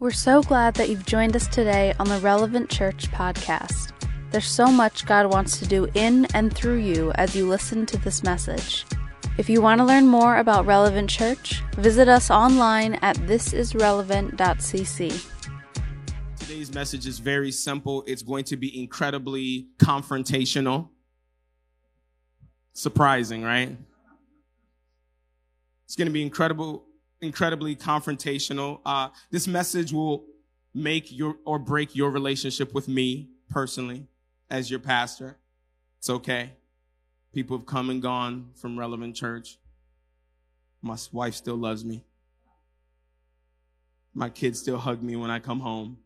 We're so glad that you've joined us today on the Relevant Church podcast. There's so much God wants to do in and through you as you listen to this message. If you want to learn more about Relevant Church, visit us online at thisisrelevant.cc. Today's message is very simple. It's going to be incredibly confrontational. Surprising, right? It's going to be incredible, incredibly confrontational. Uh, this message will make your or break your relationship with me personally as your pastor. It's okay. People have come and gone from Relevant Church. My wife still loves me. My kids still hug me when I come home.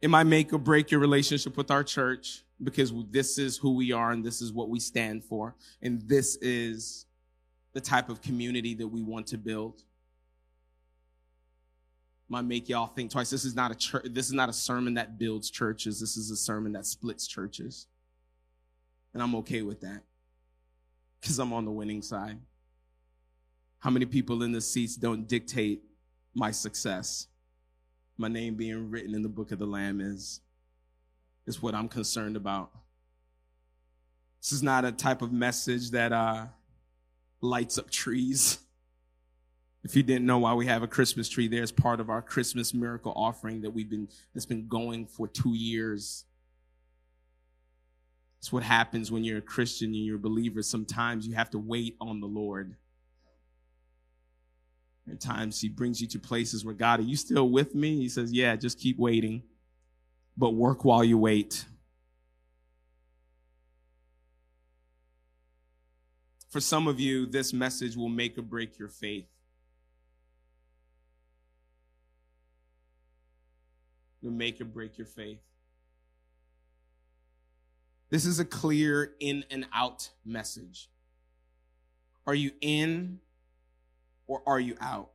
It might make or break your relationship with our church because this is who we are and this is what we stand for. And this is the type of community that we want to build. Might make y'all think twice. This is not a church. This is not a sermon that builds churches. This is a sermon that splits churches. And I'm okay with that because I'm on the winning side. How many people in the seats don't dictate my success? my name being written in the book of the Lamb is, is what I'm concerned about. This is not a type of message that uh, lights up trees. If you didn't know why we have a Christmas tree there, it's part of our Christmas miracle offering that we've been that's been going for two years. It's what happens when you're a Christian and you're a believer. Sometimes you have to wait on the Lord. At times he brings you to places where God, are you still with me? He says, Yeah, just keep waiting, but work while you wait. For some of you, this message will make or break your faith. It will make or break your faith. This is a clear in and out message. Are you in or are you out?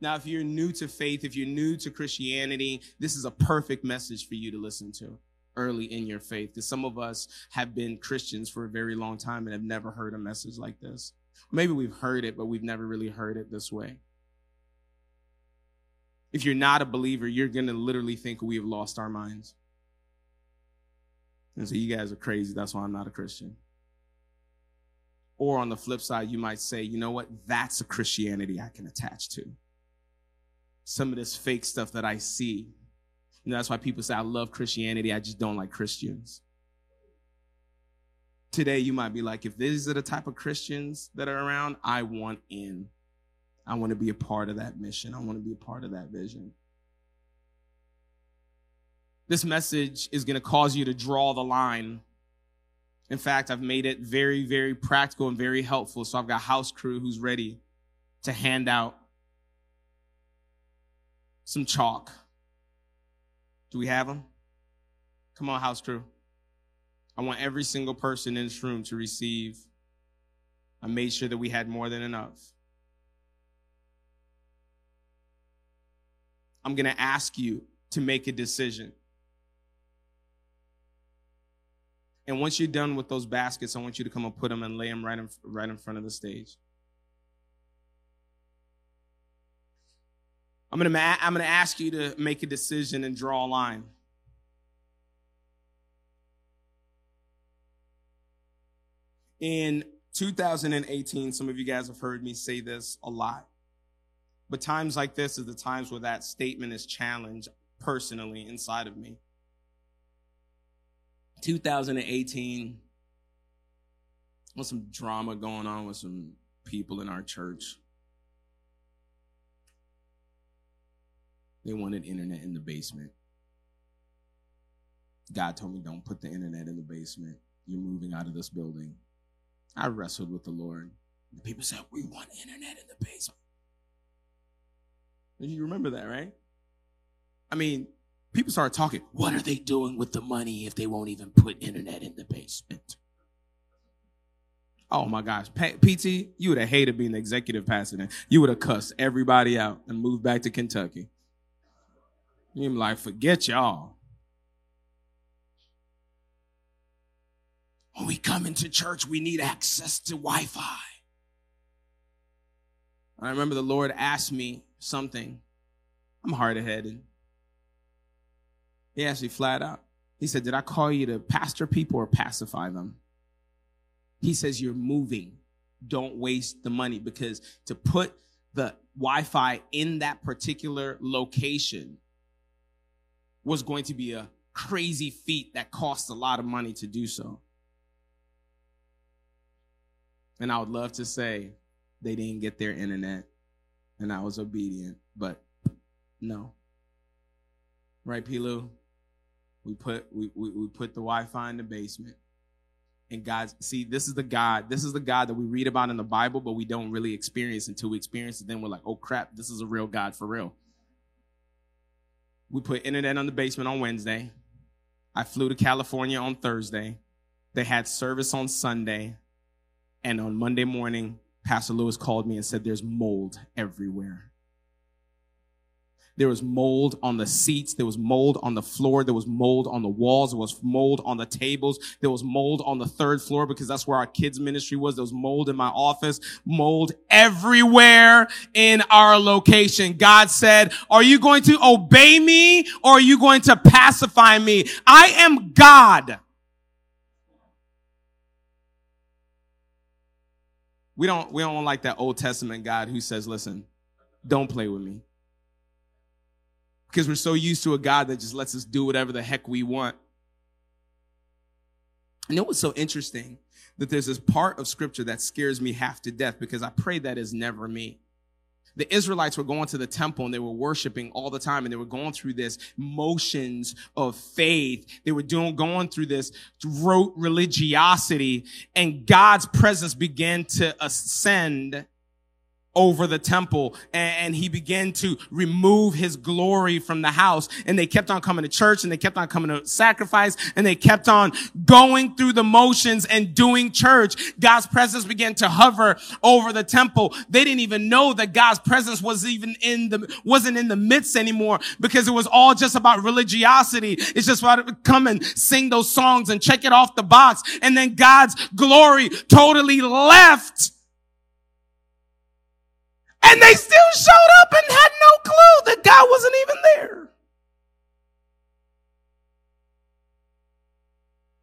Now, if you're new to faith, if you're new to Christianity, this is a perfect message for you to listen to early in your faith. Because some of us have been Christians for a very long time and have never heard a message like this. Maybe we've heard it, but we've never really heard it this way. If you're not a believer, you're going to literally think we have lost our minds. And so you guys are crazy. That's why I'm not a Christian. Or on the flip side, you might say, you know what? That's a Christianity I can attach to. Some of this fake stuff that I see. Know, that's why people say, I love Christianity. I just don't like Christians. Today, you might be like, if these are the type of Christians that are around, I want in. I want to be a part of that mission. I want to be a part of that vision. This message is going to cause you to draw the line in fact, I've made it very, very practical and very helpful. So I've got house crew who's ready to hand out some chalk. Do we have them? Come on, house crew. I want every single person in this room to receive. I made sure that we had more than enough. I'm going to ask you to make a decision. And once you're done with those baskets, I want you to come and put them and lay them right in, right in front of the stage. I'm going to I'm going to ask you to make a decision and draw a line. In 2018, some of you guys have heard me say this a lot. But times like this is the times where that statement is challenged personally inside of me. 2018 was some drama going on with some people in our church. They wanted internet in the basement. God told me, don't put the internet in the basement. You're moving out of this building. I wrestled with the Lord. The people said, We want internet in the basement. And you remember that, right? I mean, people started talking. What are they doing with the money if they won't even put internet in the basement? Oh my gosh. PT, you would have hated being the executive pastor. You would have cussed everybody out and moved back to Kentucky. You're like, forget y'all. When we come into church, we need access to Wi Fi. I remember the Lord asked me something. I'm hard headed. He asked me flat out. He said, Did I call you to pastor people or pacify them? He says, You're moving. Don't waste the money because to put the Wi Fi in that particular location was going to be a crazy feat that cost a lot of money to do so. And I would love to say they didn't get their internet and I was obedient, but no. Right, Pilu? We put we, we, we put the Wi-Fi in the basement. And God, see, this is the God, this is the God that we read about in the Bible, but we don't really experience until we experience it. Then we're like, oh crap, this is a real God for real. We put internet on the basement on Wednesday. I flew to California on Thursday. They had service on Sunday. And on Monday morning, Pastor Lewis called me and said, There's mold everywhere. There was mold on the seats. There was mold on the floor. There was mold on the walls. There was mold on the tables. There was mold on the third floor because that's where our kids ministry was. There was mold in my office, mold everywhere in our location. God said, are you going to obey me or are you going to pacify me? I am God. We don't, we don't like that Old Testament God who says, listen, don't play with me because we're so used to a God that just lets us do whatever the heck we want. You know what's so interesting? That there's this part of scripture that scares me half to death because I pray that is never me. The Israelites were going to the temple and they were worshiping all the time and they were going through this motions of faith. They were doing, going through this rote religiosity and God's presence began to ascend over the temple and he began to remove his glory from the house. And they kept on coming to church and they kept on coming to sacrifice and they kept on going through the motions and doing church. God's presence began to hover over the temple. They didn't even know that God's presence was even in the, wasn't in the midst anymore because it was all just about religiosity. It's just about come and sing those songs and check it off the box. And then God's glory totally left and they still showed up and had no clue that God wasn't even there.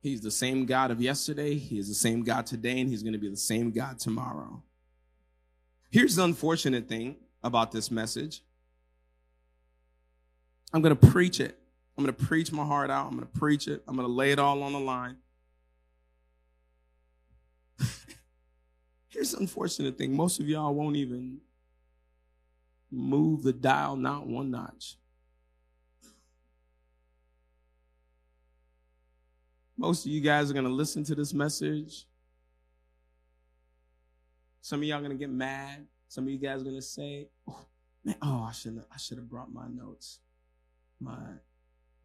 He's the same God of yesterday, He is the same God today, and He's going to be the same God tomorrow. Here's the unfortunate thing about this message I'm going to preach it. I'm going to preach my heart out. I'm going to preach it. I'm going to lay it all on the line. Here's the unfortunate thing most of y'all won't even move the dial not one notch. Most of you guys are going to listen to this message. Some of y'all are going to get mad. Some of you guys are going to say, oh, man, oh, I should I should have brought my notes. My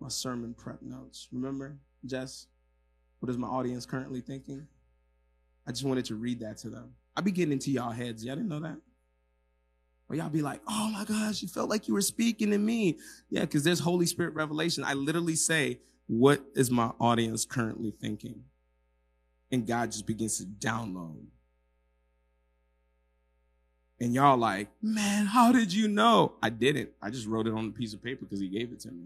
my sermon prep notes. Remember, Jess? What is my audience currently thinking? I just wanted to read that to them. I be getting into y'all heads. Y'all didn't know that? Or y'all be like, oh my gosh, you felt like you were speaking to me. Yeah, because there's Holy Spirit revelation. I literally say, what is my audience currently thinking? And God just begins to download. And y'all like, man, how did you know? I didn't. I just wrote it on a piece of paper because he gave it to me.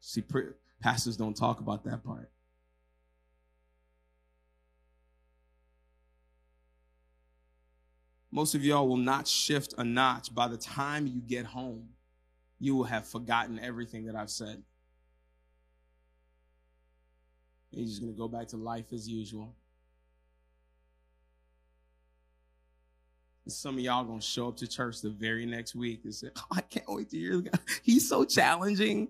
See, pastors don't talk about that part. Most of y'all will not shift a notch. By the time you get home, you will have forgotten everything that I've said. You're just going to go back to life as usual. And some of y'all going to show up to church the very next week and say, oh, I can't wait to hear God. He's so challenging.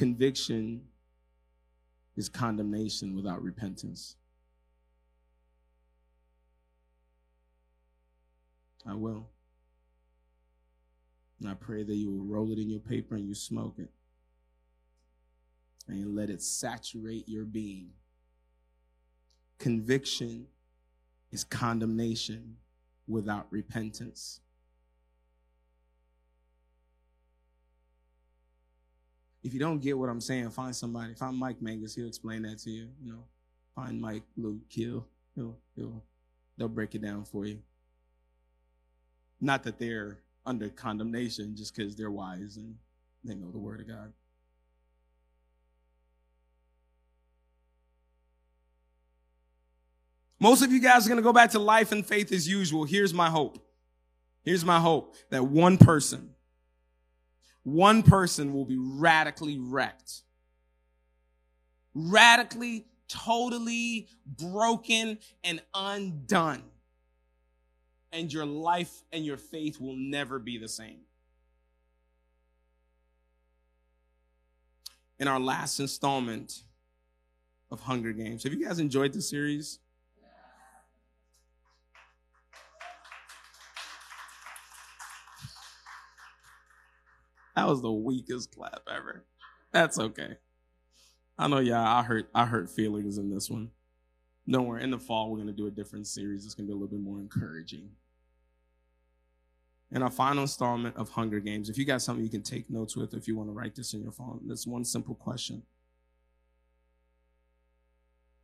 Conviction is condemnation without repentance. I will. And I pray that you will roll it in your paper and you smoke it. And you let it saturate your being. Conviction is condemnation without repentance. If you don't get what I'm saying, find somebody. Find Mike Mangus. He'll explain that to you. You know, find Mike Luke Kill. He'll, he'll, they'll break it down for you. Not that they're under condemnation just because they're wise and they know the word of God. Most of you guys are going to go back to life and faith as usual. Here's my hope. Here's my hope that one person, one person will be radically wrecked. Radically, totally broken and undone. And your life and your faith will never be the same. In our last installment of Hunger Games, have you guys enjoyed the series? That was the weakest clap ever. That's okay. I know, yeah, I hurt I hurt feelings in this one. Don't worry, in the fall we're gonna do a different series. It's gonna be a little bit more encouraging. In our final installment of Hunger Games, if you got something you can take notes with, if you want to write this in your phone, there's one simple question.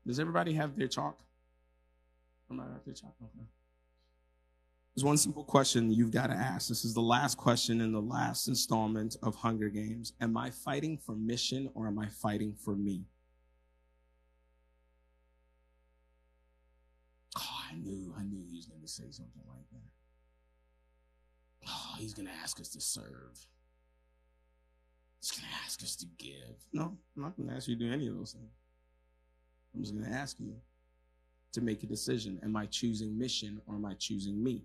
Does everybody have their chalk? Everybody have their chalk? Okay. There's one simple question you've got to ask. This is the last question in the last installment of Hunger Games. Am I fighting for mission or am I fighting for me? Oh, I knew, I knew he was going to say something like that. Oh, he's going to ask us to serve. He's going to ask us to give. No, I'm not going to ask you to do any of those things. I'm just going to ask you to make a decision. Am I choosing mission or am I choosing me?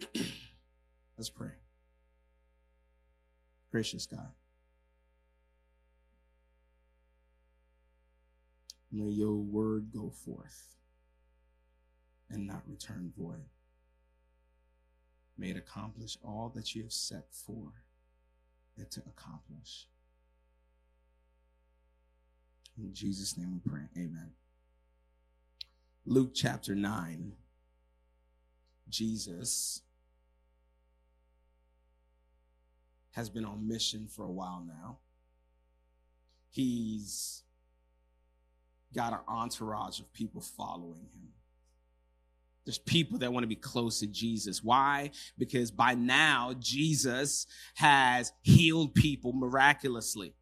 Let's pray. Gracious God, may your word go forth and not return void. May it accomplish all that you have set for it to accomplish. In Jesus' name we pray. Amen. Luke chapter 9. Jesus has been on mission for a while now. He's got an entourage of people following him. There's people that want to be close to Jesus. Why? Because by now, Jesus has healed people miraculously.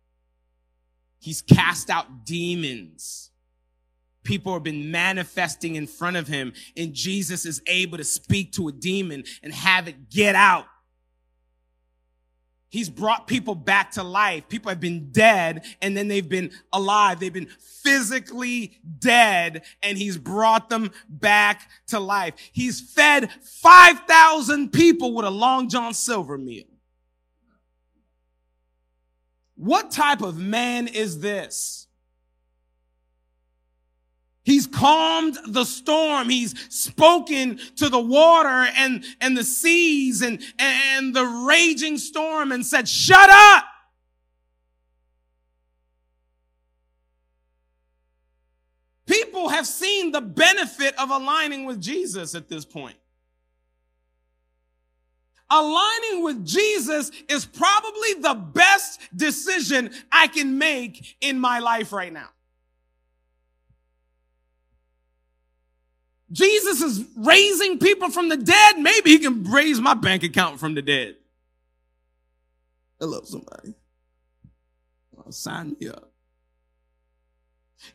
He's cast out demons. People have been manifesting in front of him, and Jesus is able to speak to a demon and have it get out. He's brought people back to life. People have been dead and then they've been alive. They've been physically dead and he's brought them back to life. He's fed 5,000 people with a Long John Silver meal. What type of man is this? He's calmed the storm. He's spoken to the water and, and the seas and, and the raging storm and said, shut up. People have seen the benefit of aligning with Jesus at this point. Aligning with Jesus is probably the best decision I can make in my life right now. Jesus is raising people from the dead. Maybe he can raise my bank account from the dead. I love somebody. Oh, sign me up.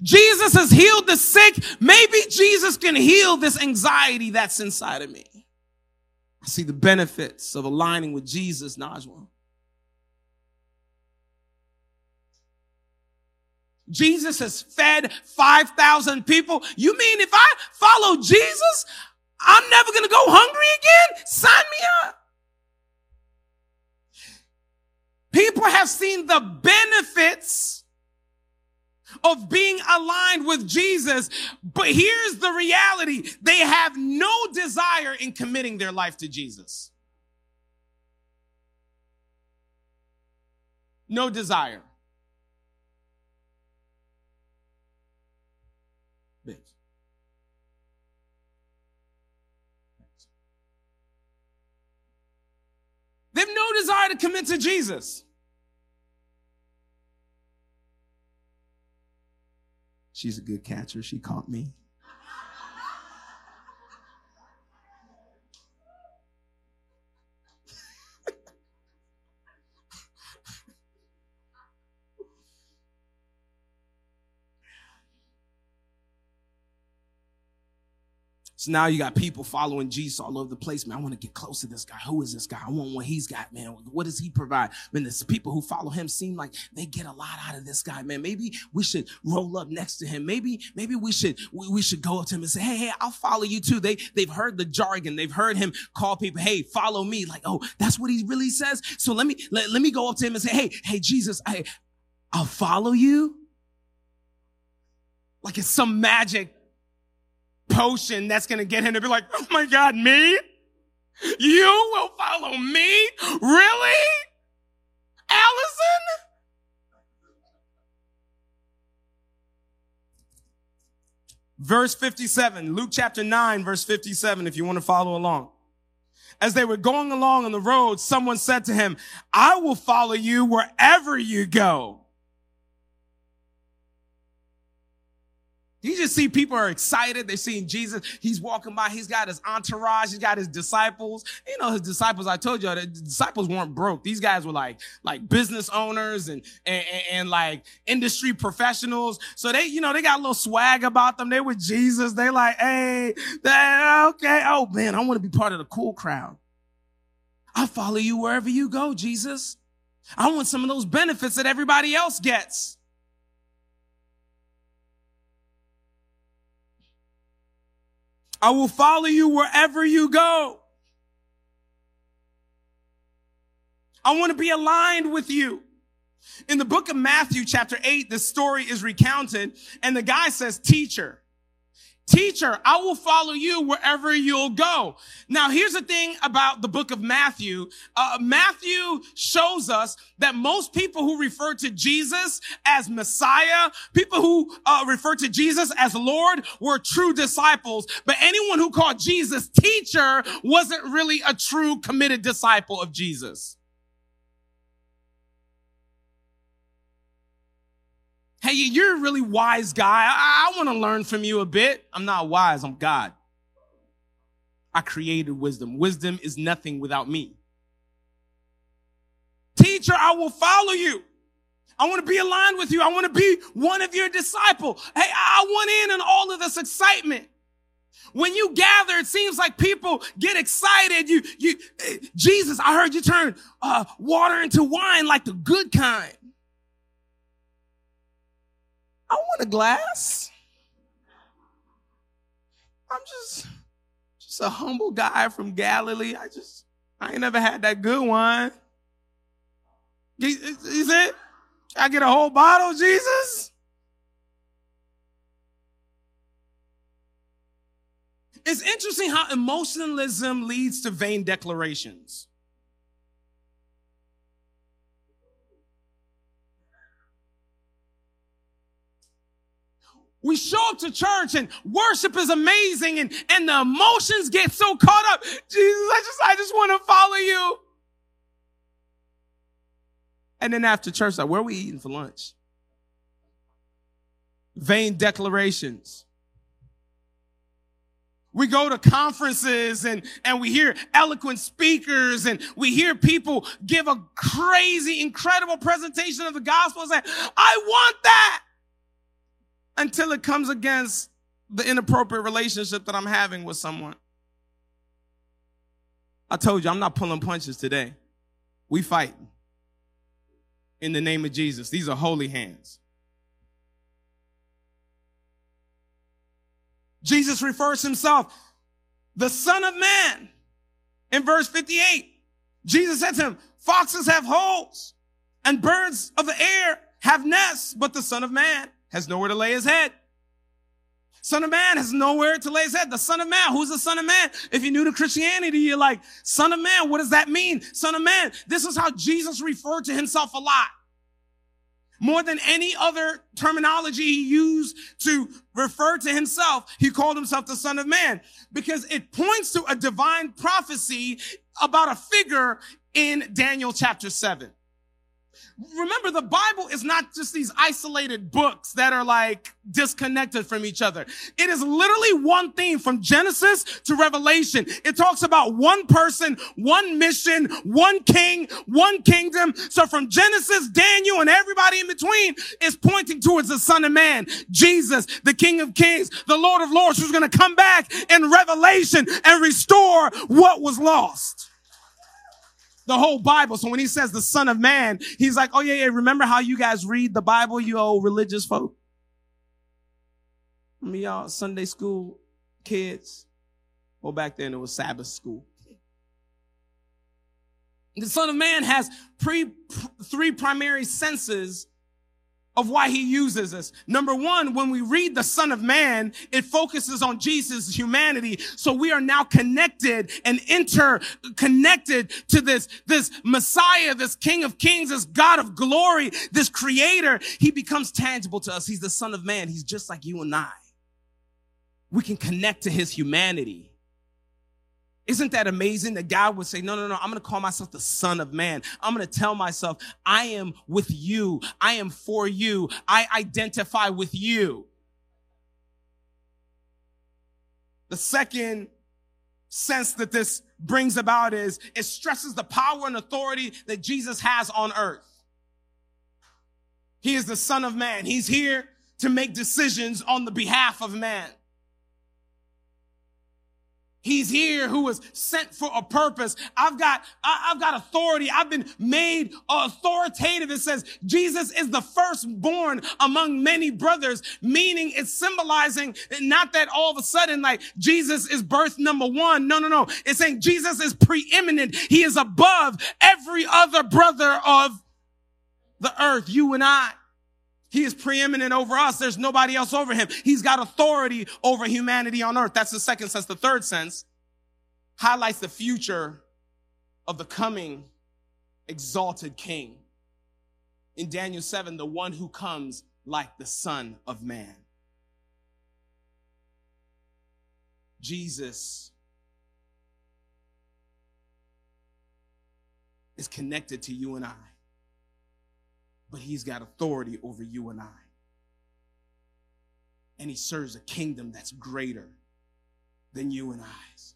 Jesus has healed the sick. Maybe Jesus can heal this anxiety that's inside of me. I see the benefits of aligning with Jesus, Najwa. Jesus has fed 5,000 people. You mean if I follow Jesus, I'm never going to go hungry again? Sign me up. People have seen the benefits of being aligned with Jesus, but here's the reality. They have no desire in committing their life to Jesus. No desire. They've desire to commit to Jesus. She's a good catcher. She caught me. So now you got people following Jesus all over the place. Man, I want to get close to this guy. Who is this guy? I want what he's got, man. What does he provide? Man, the people who follow him seem like they get a lot out of this guy, man. Maybe we should roll up next to him. Maybe, maybe we should, we, we should go up to him and say, Hey, hey, I'll follow you too. They, they've heard the jargon. They've heard him call people, Hey, follow me. Like, oh, that's what he really says. So let me, let, let me go up to him and say, Hey, hey, Jesus, I, I'll follow you. Like it's some magic potion that's going to get him to be like, oh my God, me? You will follow me? Really? Allison? Verse 57, Luke chapter 9, verse 57, if you want to follow along. As they were going along on the road, someone said to him, I will follow you wherever you go. You just see people are excited. They're seeing Jesus. He's walking by. He's got his entourage. He's got his disciples. You know, his disciples, I told you, the disciples weren't broke. These guys were like, like business owners and, and, and like industry professionals. So they, you know, they got a little swag about them. They were Jesus. They like, hey, okay. Oh man, I want to be part of the cool crowd. I'll follow you wherever you go, Jesus. I want some of those benefits that everybody else gets. I will follow you wherever you go. I want to be aligned with you. In the book of Matthew, chapter 8, the story is recounted, and the guy says, Teacher, Teacher, I will follow you wherever you'll go. Now, here's the thing about the book of Matthew. Uh, Matthew shows us that most people who refer to Jesus as Messiah, people who uh, refer to Jesus as Lord, were true disciples. But anyone who called Jesus teacher wasn't really a true committed disciple of Jesus. Hey, you're a really wise guy. I, I want to learn from you a bit. I'm not wise, I'm God. I created wisdom. Wisdom is nothing without me. Teacher, I will follow you. I want to be aligned with you. I want to be one of your disciple. Hey, I want in on all of this excitement. When you gather, it seems like people get excited. You, you, Jesus, I heard you turn uh, water into wine like the good kind. A glass. I'm just just a humble guy from Galilee. I just I ain't never had that good wine. Is it? I get a whole bottle, Jesus? It's interesting how emotionalism leads to vain declarations. We show up to church and worship is amazing and, and the emotions get so caught up. Jesus, I just, I just want to follow you. And then after church, like, where are we eating for lunch? Vain declarations. We go to conferences and, and we hear eloquent speakers and we hear people give a crazy, incredible presentation of the gospel and say, I want that until it comes against the inappropriate relationship that I'm having with someone. I told you, I'm not pulling punches today. We fight in the name of Jesus. These are holy hands. Jesus refers himself, the Son of Man, in verse 58. Jesus said to him, Foxes have holes and birds of the air have nests, but the Son of Man has nowhere to lay his head. Son of man has nowhere to lay his head. The son of man. Who's the son of man? If you're new to Christianity, you're like, son of man, what does that mean? Son of man. This is how Jesus referred to himself a lot. More than any other terminology he used to refer to himself, he called himself the son of man because it points to a divine prophecy about a figure in Daniel chapter 7. Remember, the Bible is not just these isolated books that are like disconnected from each other. It is literally one theme from Genesis to Revelation. It talks about one person, one mission, one king, one kingdom. So from Genesis, Daniel, and everybody in between is pointing towards the Son of Man, Jesus, the King of Kings, the Lord of Lords, who's going to come back in Revelation and restore what was lost the whole Bible. So when he says the son of man, he's like, oh yeah, yeah, remember how you guys read the Bible, you old religious folk? I mean, y'all Sunday school kids. Well, back then it was Sabbath school. The son of man has pre, three primary senses of why he uses us. Number one, when we read the son of man, it focuses on Jesus' humanity. So we are now connected and interconnected to this, this Messiah, this King of Kings, this God of glory, this creator. He becomes tangible to us. He's the son of man. He's just like you and I. We can connect to his humanity. Isn't that amazing that God would say, no, no, no, I'm going to call myself the son of man. I'm going to tell myself, I am with you. I am for you. I identify with you. The second sense that this brings about is it stresses the power and authority that Jesus has on earth. He is the son of man. He's here to make decisions on the behalf of man. He's here who was sent for a purpose. I've got, I, have got authority. I've been made authoritative. It says Jesus is the firstborn among many brothers, meaning it's symbolizing not that all of a sudden like Jesus is birth number one. No, no, no. It's saying Jesus is preeminent. He is above every other brother of the earth, you and I. He is preeminent over us. There's nobody else over him. He's got authority over humanity on earth. That's the second sense. The third sense highlights the future of the coming exalted king. In Daniel 7, the one who comes like the son of man. Jesus is connected to you and I but he's got authority over you and I. And he serves a kingdom that's greater than you and I's.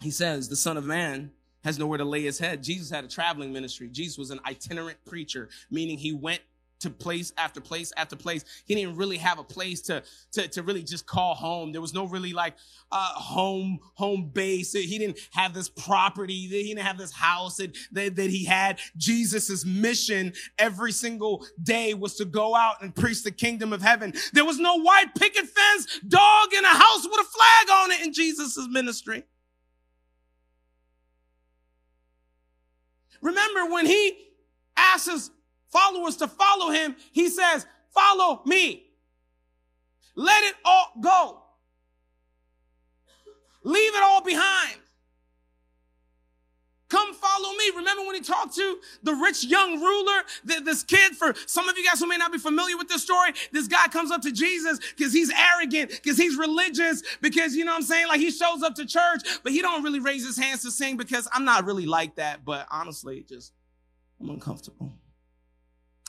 He says, the Son of Man has nowhere to lay his head. Jesus had a traveling ministry. Jesus was an itinerant preacher, meaning he went to place after place after place. He didn't really have a place to, to, to really just call home. There was no really like, uh, home, home base. He didn't have this property. He didn't have this house that, that, that he had. Jesus's mission every single day was to go out and preach the kingdom of heaven. There was no white picket fence, dog in a house with a flag on it in Jesus's ministry. Remember when he asks followers to follow him, he says, follow me. Let it all go. Leave it all behind. Come follow me. Remember when he talked to the rich young ruler, this kid, for some of you guys who may not be familiar with this story, this guy comes up to Jesus because he's arrogant, because he's religious, because, you know what I'm saying? Like he shows up to church, but he don't really raise his hands to sing because I'm not really like that. But honestly, just, I'm uncomfortable.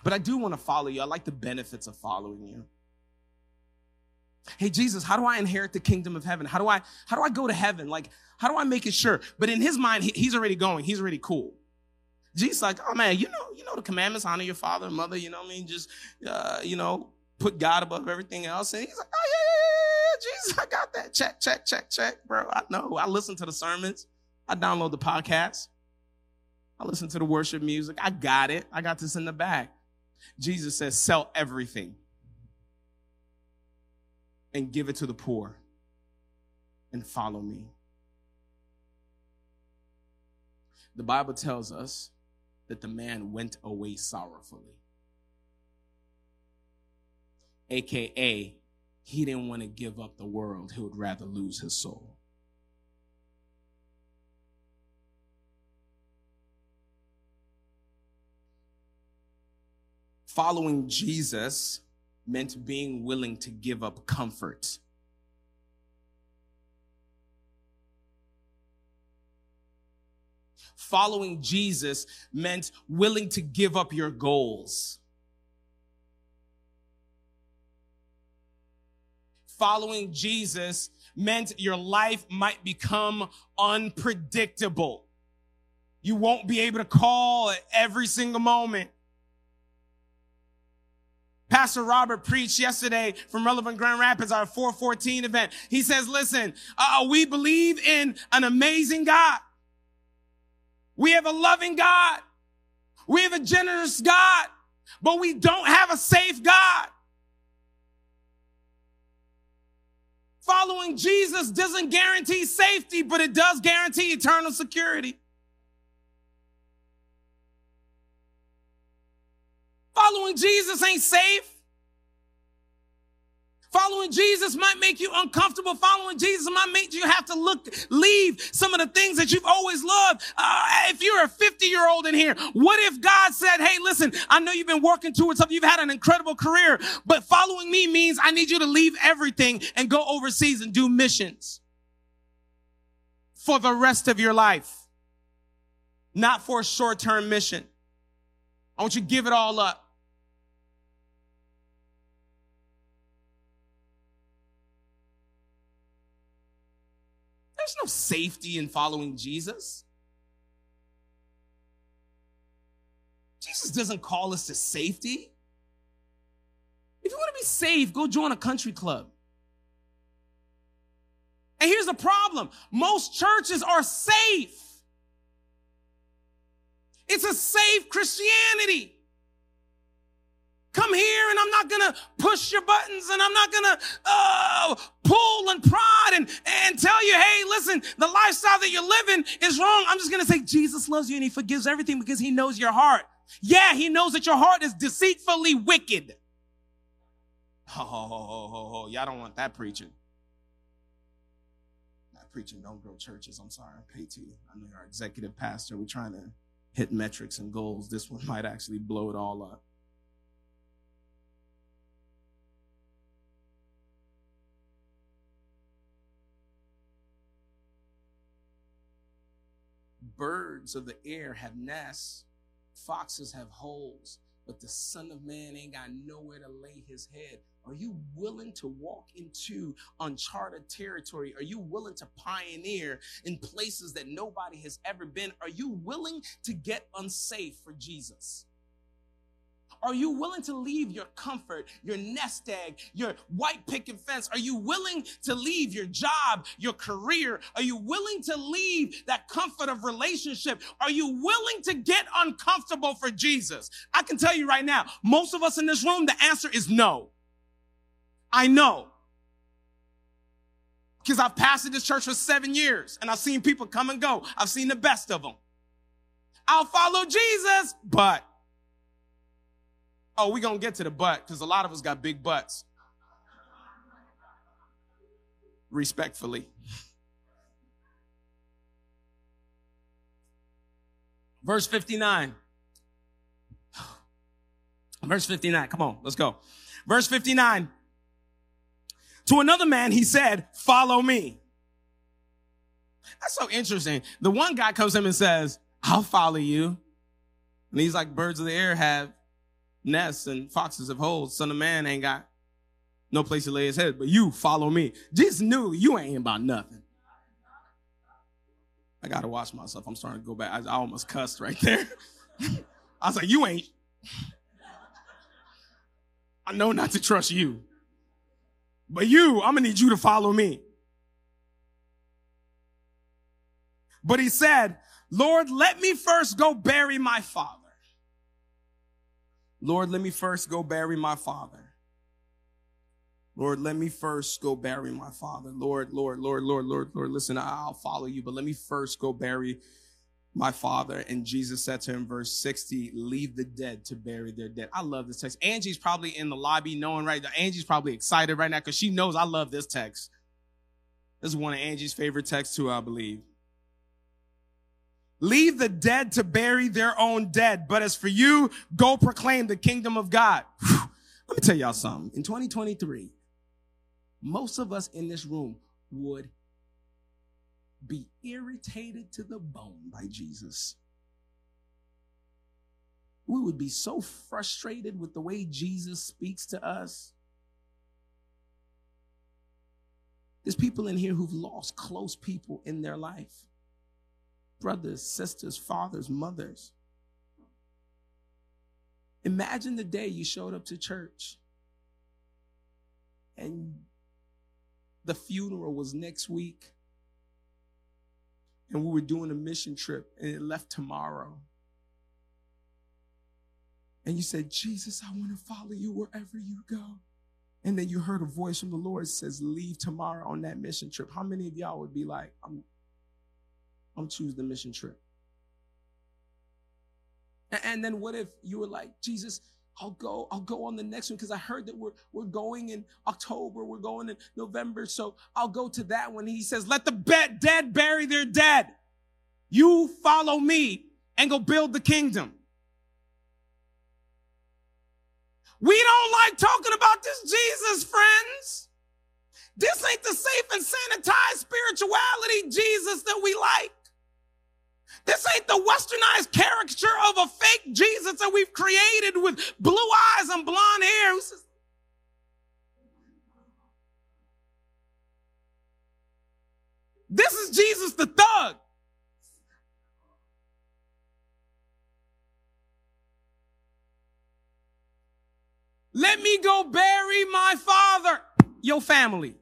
But I do want to follow you. I like the benefits of following you. Hey Jesus, how do I inherit the kingdom of heaven? How do I how do I go to heaven? Like how do I make it sure? But in his mind, he, he's already going. He's already cool. Jesus like, oh man, you know, you know the commandments: honor your father and mother. You know what I mean? Just uh, you know, put God above everything else. And he's like, oh yeah, yeah, yeah, yeah, Jesus, I got that. Check, check, check, check, bro. I know. I listen to the sermons. I download the podcast. I listen to the worship music. I got it. I got this in the bag. Jesus says, sell everything and give it to the poor and follow me. The Bible tells us that the man went away sorrowfully. AKA, he didn't want to give up the world, he would rather lose his soul. Following Jesus meant being willing to give up comfort. following Jesus meant willing to give up your goals. Following Jesus meant your life might become unpredictable. You won't be able to call at every single moment. Pastor Robert preached yesterday from Relevant Grand Rapids, our 414 event. He says, listen, uh, we believe in an amazing God. We have a loving God. We have a generous God, but we don't have a safe God. Following Jesus doesn't guarantee safety, but it does guarantee eternal security. Following Jesus ain't safe. Following Jesus might make you uncomfortable. Following Jesus might make you have to look, leave some of the things that you've always loved. Uh, if you're a 50 year old in here, what if God said, Hey, listen, I know you've been working towards something. You've had an incredible career, but following me means I need you to leave everything and go overseas and do missions for the rest of your life, not for a short term mission. I want you to give it all up. There's no safety in following Jesus. Jesus doesn't call us to safety. If you want to be safe, go join a country club. And here's the problem most churches are safe. It's a safe Christianity. Come here and I'm not gonna push your buttons and I'm not gonna uh, pull and prod and, and tell you, hey, listen, the lifestyle that you're living is wrong. I'm just gonna say Jesus loves you and he forgives everything because he knows your heart. Yeah, he knows that your heart is deceitfully wicked. Oh, y'all don't want that preaching. Not preaching, don't grow churches. I'm sorry, I pay to you. I'm our executive pastor. We're trying to hit metrics and goals. This one might actually blow it all up. Birds of the air have nests, foxes have holes, but the Son of Man ain't got nowhere to lay his head. Are you willing to walk into uncharted territory? Are you willing to pioneer in places that nobody has ever been? Are you willing to get unsafe for Jesus? Are you willing to leave your comfort, your nest egg, your white picket fence? Are you willing to leave your job, your career? Are you willing to leave that comfort of relationship? Are you willing to get uncomfortable for Jesus? I can tell you right now, most of us in this room, the answer is no. I know. Because I've pastored this church for seven years and I've seen people come and go. I've seen the best of them. I'll follow Jesus, but Oh, we're going to get to the butt because a lot of us got big butts. Respectfully. Verse 59. Verse 59. Come on, let's go. Verse 59. To another man, he said, Follow me. That's so interesting. The one guy comes to him and says, I'll follow you. And he's like, Birds of the air have nests and foxes have holes. Son of man ain't got no place to lay his head, but you follow me. Jesus knew you ain't about nothing. I gotta watch myself. I'm starting to go back. I, I almost cussed right there. I was like, you ain't. I know not to trust you. But you, I'm gonna need you to follow me. But he said, Lord, let me first go bury my father. Lord, let me first go bury my father. Lord, let me first go bury my father. Lord, Lord, Lord, Lord, Lord, Lord, listen, I'll follow you, but let me first go bury my father. And Jesus said to him, verse 60, leave the dead to bury their dead. I love this text. Angie's probably in the lobby knowing right now. Angie's probably excited right now because she knows I love this text. This is one of Angie's favorite texts too, I believe. Leave the dead to bury their own dead. But as for you, go proclaim the kingdom of God. Whew. Let me tell y'all something. In 2023, most of us in this room would be irritated to the bone by Jesus. We would be so frustrated with the way Jesus speaks to us. There's people in here who've lost close people in their life brothers, sisters, fathers, mothers. Imagine the day you showed up to church and the funeral was next week and we were doing a mission trip and it left tomorrow. And you said, Jesus, I want to follow you wherever you go. And then you heard a voice from the Lord says, leave tomorrow on that mission trip. How many of y'all would be like, I'm, I'm choose the mission trip? And then what if you were like, Jesus, I'll go, I'll go on the next one because I heard that we're we're going in October, we're going in November, so I'll go to that one. He says, Let the dead bury their dead. You follow me and go build the kingdom. We don't like talking about this Jesus, friends. This ain't the safe and sanitized spirituality Jesus that we like. This ain't the westernized caricature of a fake Jesus that we've created with blue eyes and blonde hair. This is Jesus the thug. Let me go bury my father, your family.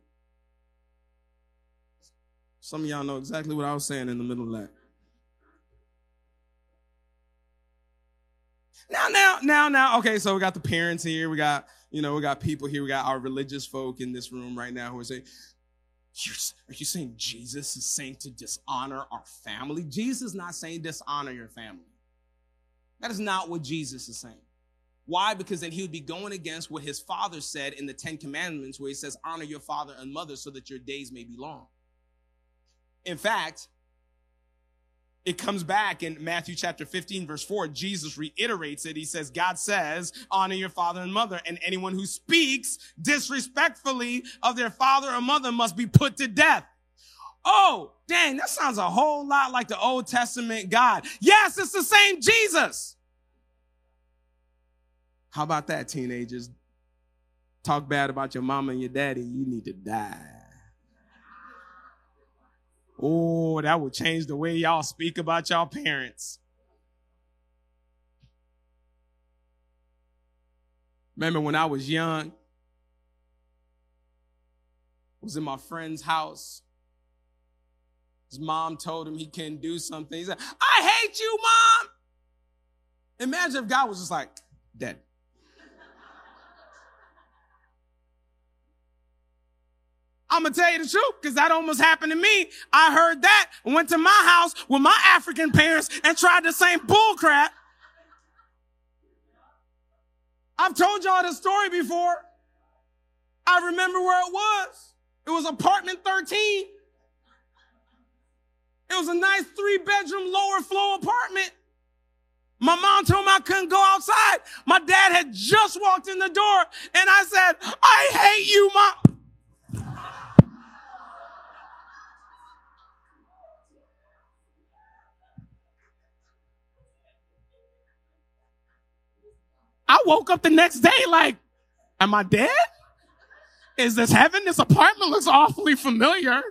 Some of y'all know exactly what I was saying in the middle of that. Now, now, now, now. Okay, so we got the parents here. We got, you know, we got people here. We got our religious folk in this room right now who are saying, are you saying Jesus is saying to dishonor our family? Jesus is not saying dishonor your family. That is not what Jesus is saying. Why? Because then he would be going against what his father said in the Ten Commandments, where he says, honor your father and mother so that your days may be long. In fact, it comes back in Matthew chapter 15, verse 4. Jesus reiterates it. He says, God says, honor your father and mother, and anyone who speaks disrespectfully of their father or mother must be put to death. Oh, dang, that sounds a whole lot like the Old Testament God. Yes, it's the same Jesus. How about that, teenagers? Talk bad about your mama and your daddy, you need to die. Oh, that would change the way y'all speak about y'all parents. Remember when I was young, was in my friend's house. His mom told him he couldn't do something. He said, I hate you, mom. Imagine if God was just like, Dad, I'm gonna tell you the truth because that almost happened to me. I heard that, and went to my house with my African parents and tried the same bull crap. I've told y'all this story before. I remember where it was. It was apartment 13. It was a nice three bedroom lower floor apartment. My mom told me I couldn't go outside. My dad had just walked in the door and I said, I hate you, mom. I woke up the next day like, am I dead? Is this heaven? This apartment looks awfully familiar.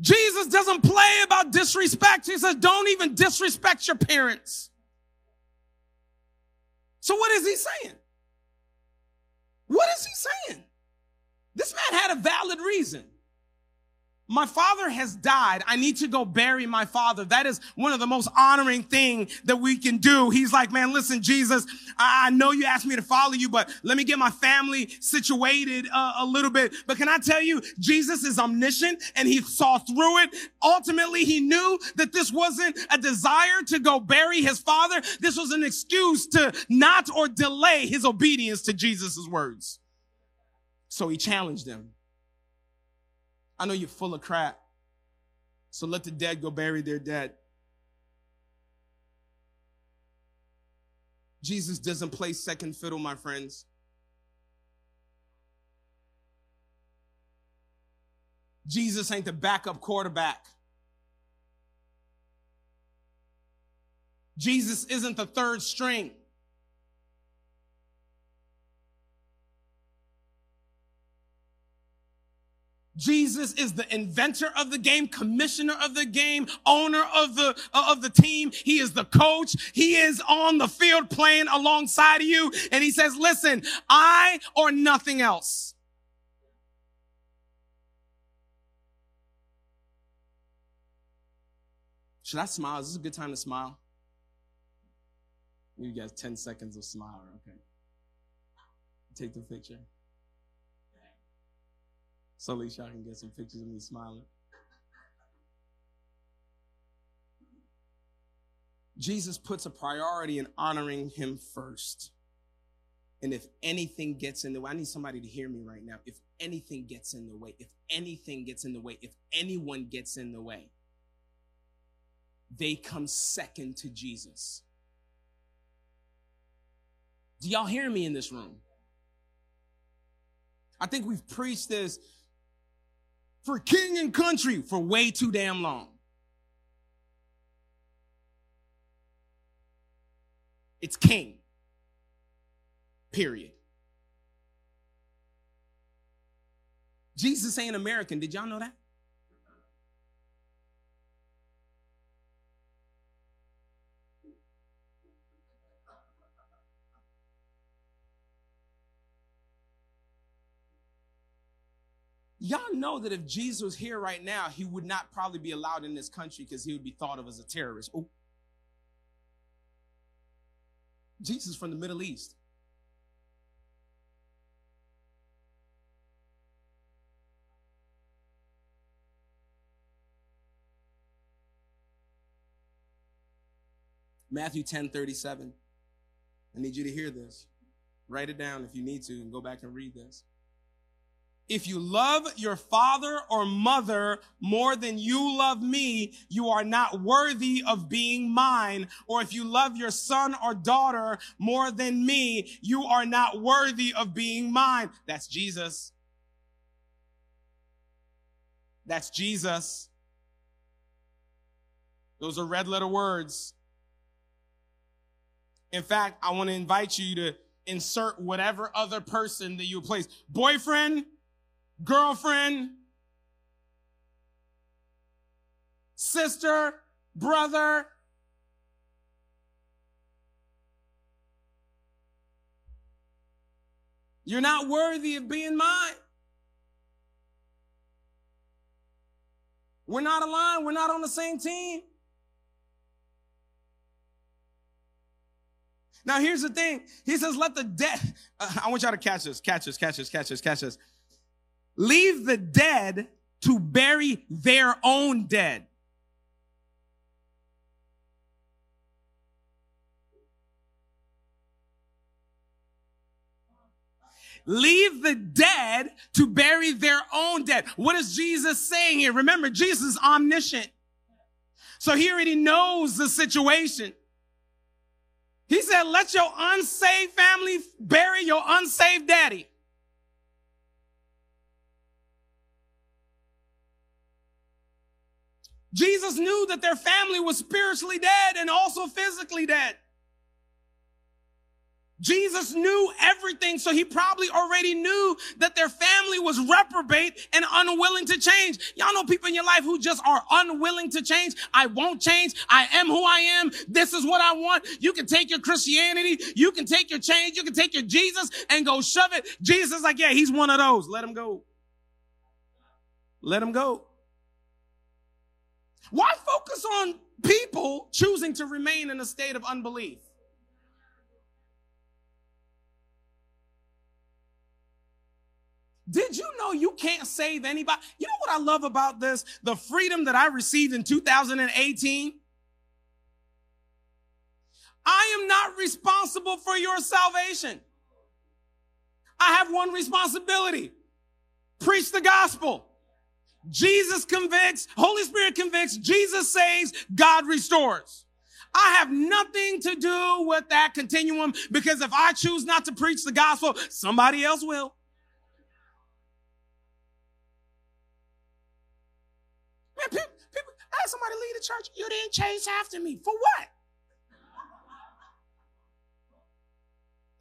Jesus doesn't play about disrespect. He says, don't even disrespect your parents. So what is he saying? What is he saying? This man had a valid reason. My father has died. I need to go bury my father. That is one of the most honoring thing that we can do. He's like, man, listen, Jesus, I know you asked me to follow you, but let me get my family situated uh, a little bit. But can I tell you, Jesus is omniscient and he saw through it. Ultimately, he knew that this wasn't a desire to go bury his father. This was an excuse to not or delay his obedience to Jesus' words. So he challenged them. I know you're full of crap. So let the dead go bury their dead. Jesus doesn't play second fiddle, my friends. Jesus ain't the backup quarterback. Jesus isn't the third string. Jesus is the inventor of the game, commissioner of the game, owner of the uh, of the team. He is the coach. He is on the field playing alongside of you and he says, "Listen, I or nothing else." Should I smile? Is this a good time to smile? You guys 10 seconds of smile, okay. Take the picture. So at least y'all can get some pictures of me smiling. Jesus puts a priority in honoring him first. And if anything gets in the way, I need somebody to hear me right now. If anything gets in the way, if anything gets in the way, if anyone gets in the way, they come second to Jesus. Do y'all hear me in this room? I think we've preached this for king and country for way too damn long. It's king. Period. Jesus ain't American. Did y'all know that? Y'all know that if Jesus was here right now, he would not probably be allowed in this country because he would be thought of as a terrorist. Oh. Jesus from the Middle East. Matthew 10 37. I need you to hear this. Write it down if you need to and go back and read this. If you love your father or mother more than you love me, you are not worthy of being mine. Or if you love your son or daughter more than me, you are not worthy of being mine. That's Jesus. That's Jesus. Those are red letter words. In fact, I want to invite you to insert whatever other person that you place. Boyfriend, girlfriend, sister, brother. You're not worthy of being mine. We're not aligned. We're not on the same team. Now, here's the thing. He says, let the dead, uh, I want y'all to catch this, catch this, catch this, catch this, catch this. Leave the dead to bury their own dead. Leave the dead to bury their own dead. What is Jesus saying here? Remember, Jesus is omniscient. So he already knows the situation. He said, let your unsaved family bury your unsaved daddy. Jesus knew that their family was spiritually dead and also physically dead. Jesus knew everything, so he probably already knew that their family was reprobate and unwilling to change. Y'all know people in your life who just are unwilling to change. I won't change. I am who I am. This is what I want. You can take your Christianity. You can take your change. You can take your Jesus and go shove it. Jesus is like, yeah, he's one of those. Let him go. Let him go. Why focus on people choosing to remain in a state of unbelief? Did you know you can't save anybody? You know what I love about this? The freedom that I received in 2018. I am not responsible for your salvation. I have one responsibility. Preach the gospel. Jesus convicts, Holy Spirit convicts, Jesus saves, God restores. I have nothing to do with that continuum because if I choose not to preach the gospel, somebody else will. Man, people, people, I had somebody leave the church. You didn't chase after me. For what?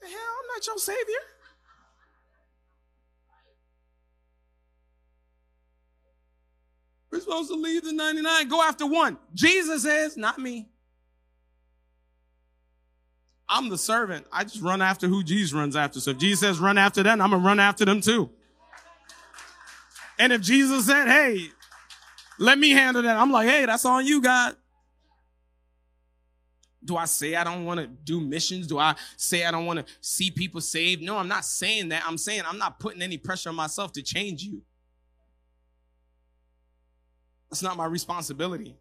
The hell, I'm not your savior. We're supposed to leave the 99, go after one. Jesus says, not me. I'm the servant. I just run after who Jesus runs after. So if Jesus says run after them, I'm going to run after them too. And if Jesus said, hey, let me handle that, I'm like, hey, that's on you, God. Do I say I don't want to do missions? Do I say I don't want to see people saved? No, I'm not saying that. I'm saying I'm not putting any pressure on myself to change you. That's not my responsibility.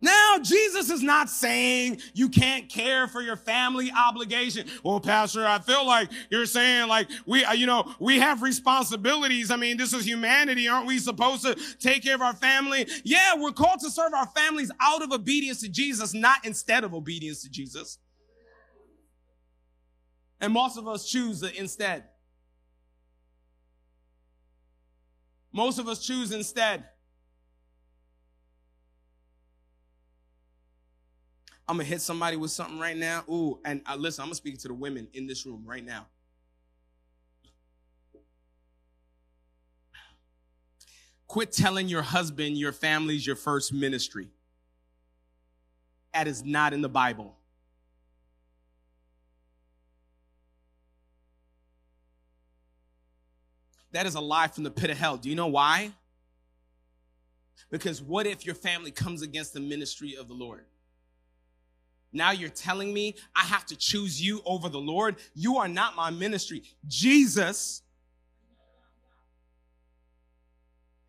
Now, Jesus is not saying you can't care for your family obligation. Well, Pastor, I feel like you're saying like we, uh, you know, we have responsibilities. I mean, this is humanity. Aren't we supposed to take care of our family? Yeah, we're called to serve our families out of obedience to Jesus, not instead of obedience to Jesus. And most of us choose the instead. Most of us choose instead. I'm gonna hit somebody with something right now. Ooh, and uh, listen, I'm gonna speak to the women in this room right now. Quit telling your husband your family's your first ministry. That is not in the Bible. That is a lie from the pit of hell. Do you know why? Because what if your family comes against the ministry of the Lord? Now you're telling me I have to choose you over the Lord? You are not my ministry. Jesus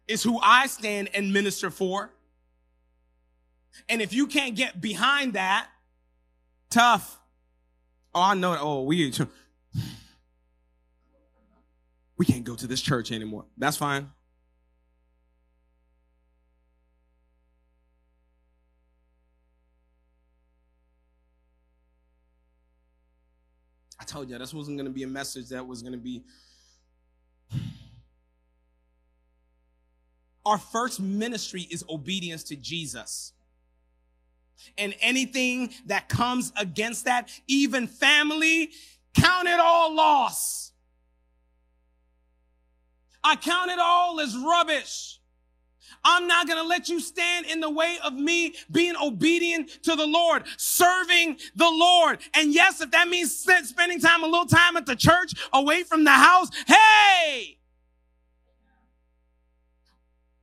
is who I stand and minister for. And if you can't get behind that, tough. Oh, I know. Oh, we we can't go to this church anymore. That's fine. I told you this wasn't going to be a message that was going to be. Our first ministry is obedience to Jesus. And anything that comes against that, even family, count it all loss. I count it all as rubbish. I'm not going to let you stand in the way of me being obedient to the Lord, serving the Lord. And yes, if that means spending time, a little time at the church away from the house, hey!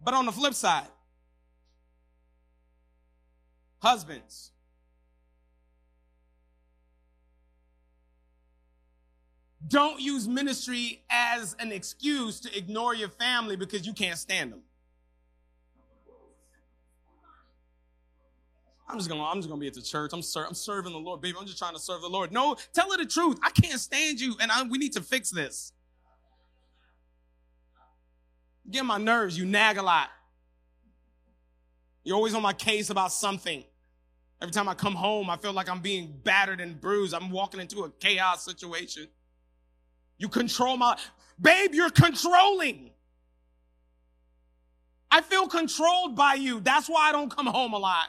But on the flip side, husbands, don't use ministry as an excuse to ignore your family because you can't stand them. I'm just gonna, I'm just gonna be at the church. I'm, ser- I'm serving the Lord, baby. I'm just trying to serve the Lord. No, tell her the truth. I can't stand you, and I, we need to fix this. Get my nerves. You nag a lot. You're always on my case about something. Every time I come home, I feel like I'm being battered and bruised. I'm walking into a chaos situation. You control my, babe, you're controlling. I feel controlled by you. That's why I don't come home a lot.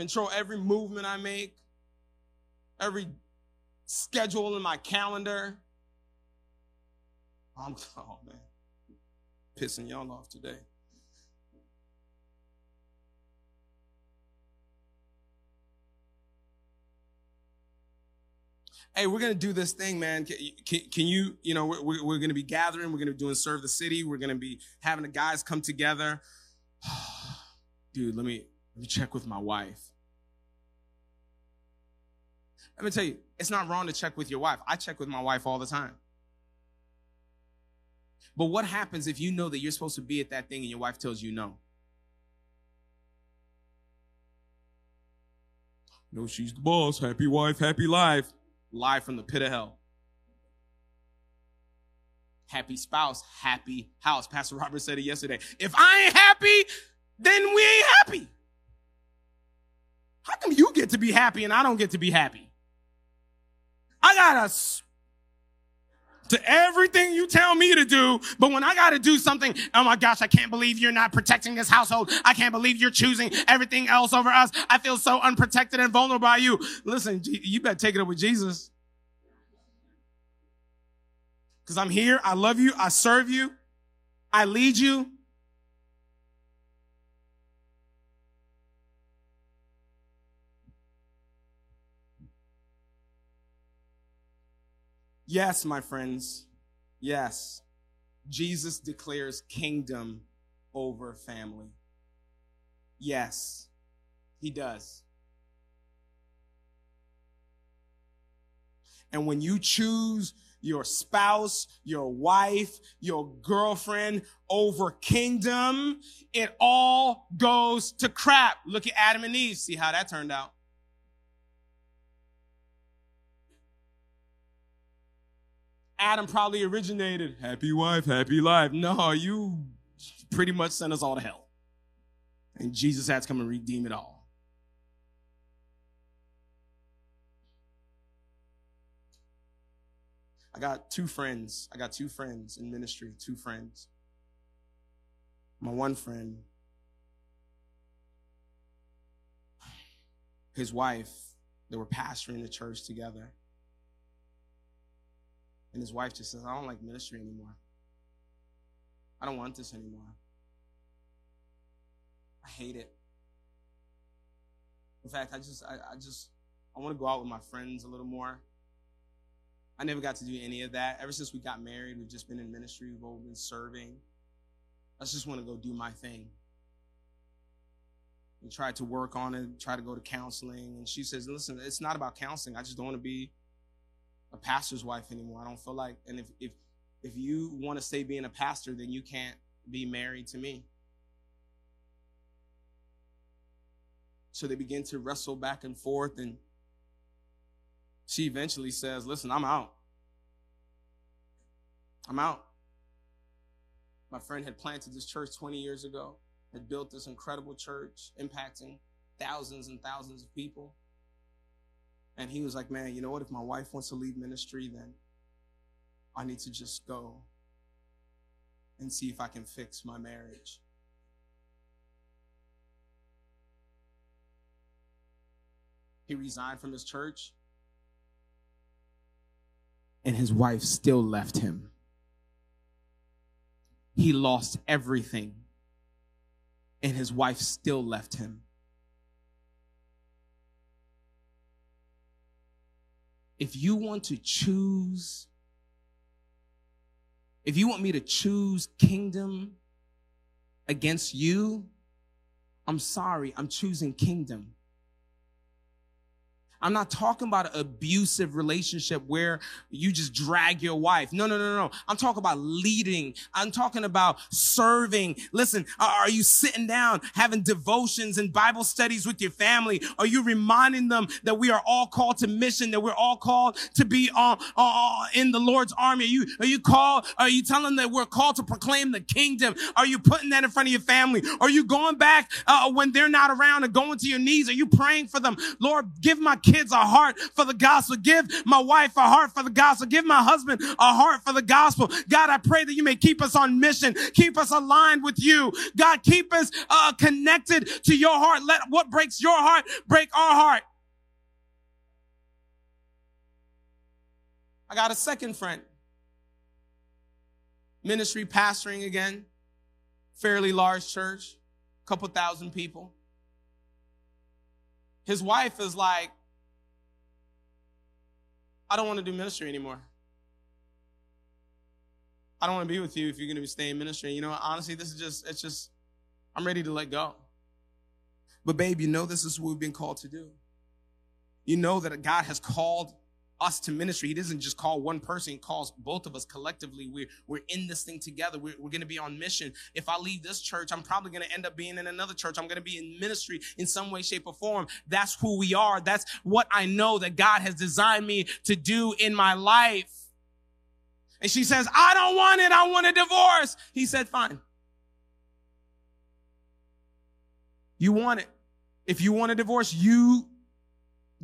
control every movement I make, every schedule in my calendar. I'm, oh man, pissing y'all off today. Hey, we're gonna do this thing, man. Can, can, can you, you know, we're, we're gonna be gathering. We're gonna be doing serve the city. We're gonna be having the guys come together. Dude, let me let me check with my wife. Let me tell you, it's not wrong to check with your wife. I check with my wife all the time. But what happens if you know that you're supposed to be at that thing and your wife tells you no? No, she's the boss. Happy wife, happy life. Lie from the pit of hell. Happy spouse, happy house. Pastor Robert said it yesterday. If I ain't happy, then we ain't happy. How come you get to be happy and I don't get to be happy? I got a to everything you tell me to do. But when I got to do something, oh my gosh, I can't believe you're not protecting this household. I can't believe you're choosing everything else over us. I feel so unprotected and vulnerable by you. Listen, you better take it up with Jesus. Cause I'm here. I love you. I serve you. I lead you. Yes, my friends. Yes. Jesus declares kingdom over family. Yes, he does. And when you choose your spouse, your wife, your girlfriend over kingdom, it all goes to crap. Look at Adam and Eve. See how that turned out. Adam probably originated happy wife, happy life. No, you pretty much sent us all to hell. And Jesus had to come and redeem it all. I got two friends. I got two friends in ministry, two friends. My one friend, his wife, they were pastoring the church together. And his wife just says, I don't like ministry anymore. I don't want this anymore. I hate it. In fact, I just, I, I just, I want to go out with my friends a little more. I never got to do any of that. Ever since we got married, we've just been in ministry, we've all been serving. I just want to go do my thing. And tried to work on it, try to go to counseling. And she says, listen, it's not about counseling. I just don't want to be a pastor's wife anymore. I don't feel like, and if if if you want to stay being a pastor, then you can't be married to me. So they begin to wrestle back and forth, and she eventually says, Listen, I'm out. I'm out. My friend had planted this church 20 years ago, had built this incredible church, impacting thousands and thousands of people. And he was like, man, you know what? If my wife wants to leave ministry, then I need to just go and see if I can fix my marriage. He resigned from his church, and his wife still left him. He lost everything, and his wife still left him. If you want to choose, if you want me to choose kingdom against you, I'm sorry, I'm choosing kingdom. I'm not talking about an abusive relationship where you just drag your wife. No, no, no, no. I'm talking about leading. I'm talking about serving. Listen, are you sitting down having devotions and Bible studies with your family? Are you reminding them that we are all called to mission, that we're all called to be uh, uh, in the Lord's army? Are you, are you called, are you telling them that we're called to proclaim the kingdom? Are you putting that in front of your family? Are you going back uh, when they're not around and going to your knees? Are you praying for them? Lord, give my a heart for the gospel. Give my wife a heart for the gospel. Give my husband a heart for the gospel. God, I pray that you may keep us on mission. Keep us aligned with you. God, keep us uh, connected to your heart. Let what breaks your heart break our heart. I got a second friend. Ministry pastoring again. Fairly large church. Couple thousand people. His wife is like, I don't want to do ministry anymore. I don't want to be with you if you're going to be staying in ministry. You know, honestly, this is just, it's just, I'm ready to let go. But babe, you know this is what we've been called to do. You know that God has called us to ministry. He doesn't just call one person, he calls both of us collectively. We're, we're in this thing together. We're, we're going to be on mission. If I leave this church, I'm probably going to end up being in another church. I'm going to be in ministry in some way, shape, or form. That's who we are. That's what I know that God has designed me to do in my life. And she says, I don't want it. I want a divorce. He said, fine. You want it. If you want a divorce, you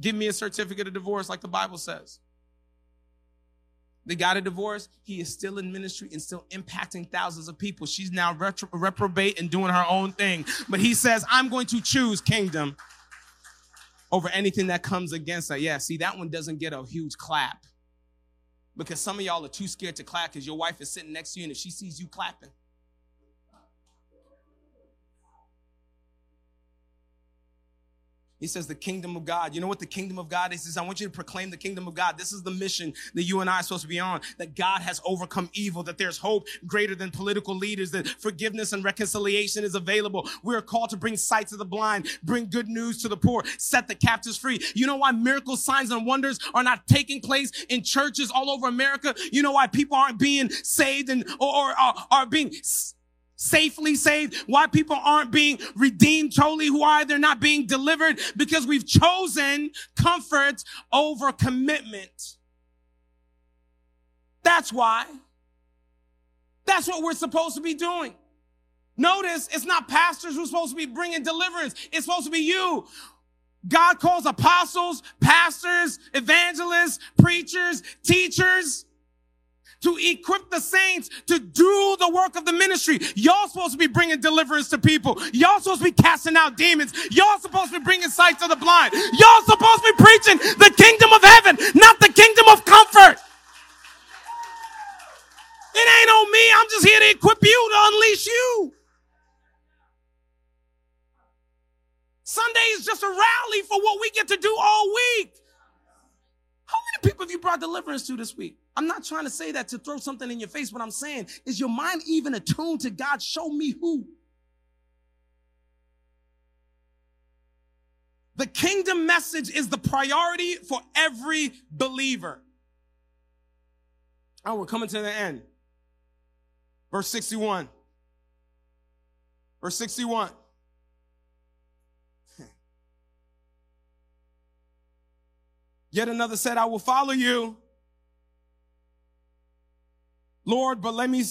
Give me a certificate of divorce like the Bible says. They got a divorce. He is still in ministry and still impacting thousands of people. She's now retro- reprobate and doing her own thing. But he says, I'm going to choose kingdom over anything that comes against that. Yeah, see, that one doesn't get a huge clap because some of y'all are too scared to clap because your wife is sitting next to you and if she sees you clapping, He says the kingdom of God. You know what the kingdom of God is? Says, I want you to proclaim the kingdom of God. This is the mission that you and I are supposed to be on. That God has overcome evil, that there's hope greater than political leaders, that forgiveness and reconciliation is available. We're called to bring sight to the blind, bring good news to the poor, set the captives free. You know why miracles, signs, and wonders are not taking place in churches all over America? You know why people aren't being saved and or, or are, are being safely saved, why people aren't being redeemed totally, why they're not being delivered, because we've chosen comfort over commitment. That's why. That's what we're supposed to be doing. Notice it's not pastors who's supposed to be bringing deliverance. It's supposed to be you. God calls apostles, pastors, evangelists, preachers, teachers to equip the saints to do the work of the ministry. Y'all supposed to be bringing deliverance to people. Y'all supposed to be casting out demons. Y'all supposed to be bringing sight to the blind. Y'all supposed to be preaching the kingdom of heaven, not the kingdom of comfort. It ain't on me. I'm just here to equip you to unleash you. Sunday is just a rally for what we get to do all week. People have you brought deliverance to this week? I'm not trying to say that to throw something in your face. What I'm saying is your mind even attuned to God? Show me who. The kingdom message is the priority for every believer. Oh, we're coming to the end. Verse 61. Verse 61. Yet another said, I will follow you. Lord, but let me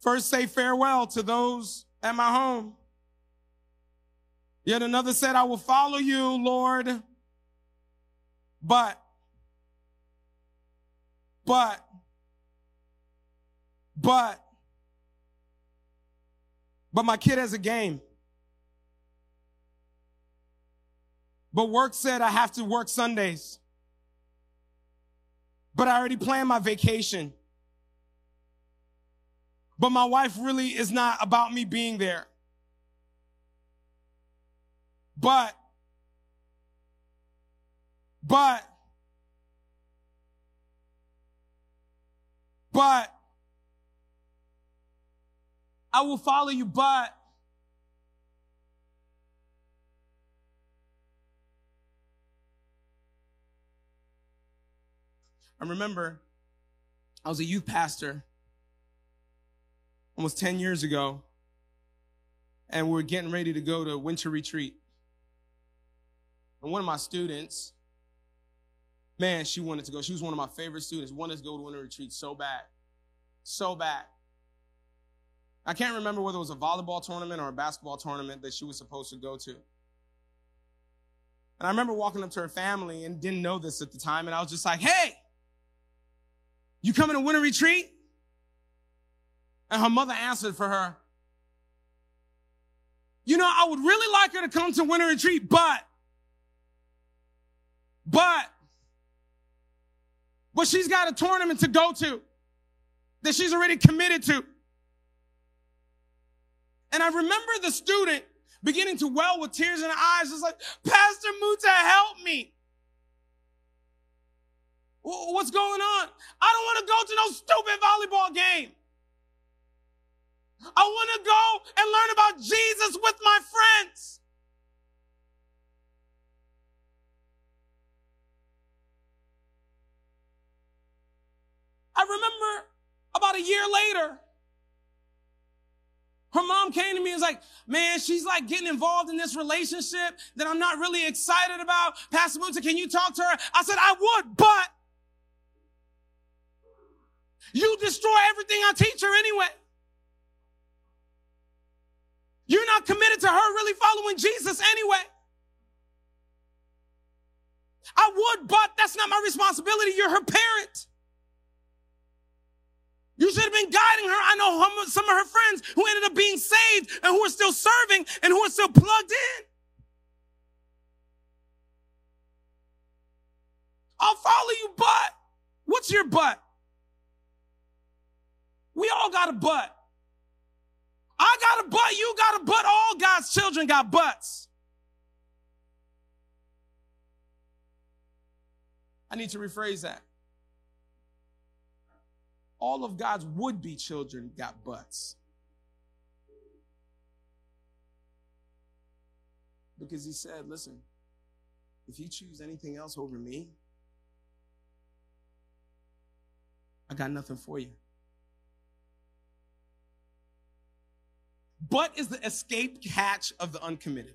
first say farewell to those at my home. Yet another said, I will follow you, Lord. But, but, but, but my kid has a game. But work said I have to work Sundays. But I already planned my vacation. But my wife really is not about me being there. But, but, but, I will follow you, but, I remember I was a youth pastor almost 10 years ago, and we are getting ready to go to winter retreat. And one of my students, man, she wanted to go. She was one of my favorite students, wanted to go to winter retreat so bad. So bad. I can't remember whether it was a volleyball tournament or a basketball tournament that she was supposed to go to. And I remember walking up to her family and didn't know this at the time. And I was just like, hey, you coming to winter retreat? And her mother answered for her, You know, I would really like her to come to winter retreat, but, but, but she's got a tournament to go to that she's already committed to. And I remember the student beginning to well with tears in her eyes. It's like, Pastor Muta, help me. What's going on? I don't want to go to no stupid volleyball game. I want to go and learn about Jesus with my friends. I remember about a year later, her mom came to me and was like, man, she's like getting involved in this relationship that I'm not really excited about. Pastor Muta, can you talk to her? I said, I would, but you destroy everything I teach her anyway. You're not committed to her really following Jesus anyway. I would, but that's not my responsibility. You're her parent. You should have been guiding her. I know some of her friends who ended up being saved and who are still serving and who are still plugged in. I'll follow you, but what's your butt? We all got a butt. I got a butt, you got a butt, all God's children got butts. I need to rephrase that. All of God's would be children got butts. Because he said, listen, if you choose anything else over me, I got nothing for you. But is the escape hatch of the uncommitted.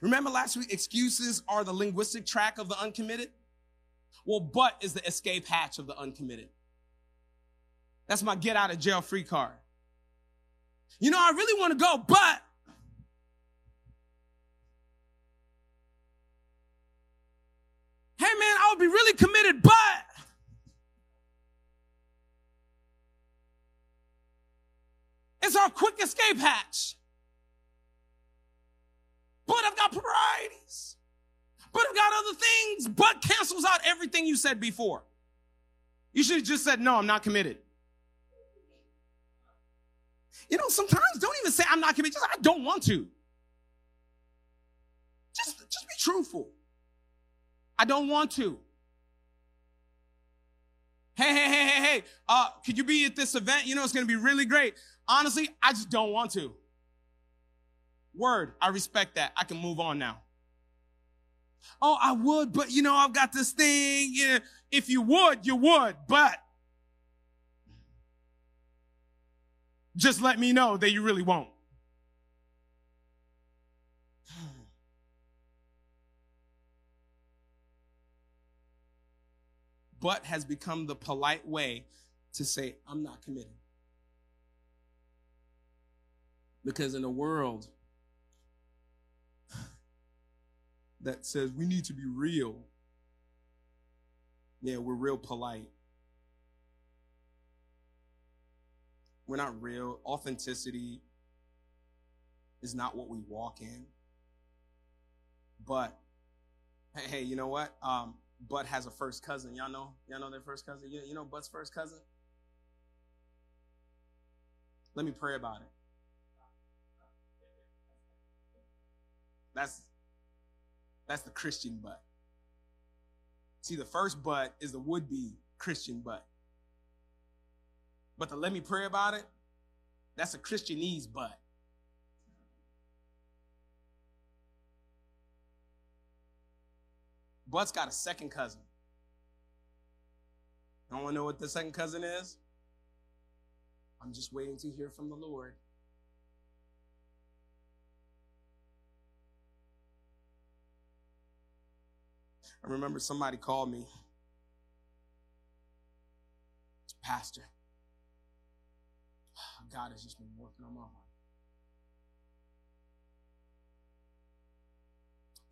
Remember last week, excuses are the linguistic track of the uncommitted? Well, but is the escape hatch of the uncommitted. That's my get out of jail free card. You know, I really want to go, but hey man, I would be really committed, but it's our quick escape hatch. But I've got priorities. But I've got other things. But cancels out everything you said before. You should have just said, no, I'm not committed. You know, sometimes don't even say I'm not committed. Just I don't want to. Just, just be truthful. I don't want to. Hey, hey, hey, hey, hey, uh, could you be at this event? You know, it's going to be really great. Honestly, I just don't want to. Word, I respect that. I can move on now. Oh, I would, but you know, I've got this thing. If you would, you would, but just let me know that you really won't. But has become the polite way to say, I'm not committed. Because in a world that says we need to be real. Yeah, we're real polite. We're not real. Authenticity is not what we walk in. But hey, you know what? Um, Bud has a first cousin. Y'all know? Y'all know their first cousin? You, you know Bud's first cousin? Let me pray about it. That's that's the Christian butt. See, the first butt is the would be Christian butt. But the let me pray about it, that's a Christianese butt. Butt's got a second cousin. I don't want to know what the second cousin is. I'm just waiting to hear from the Lord. I remember somebody called me. Pastor. God has just been working on my heart.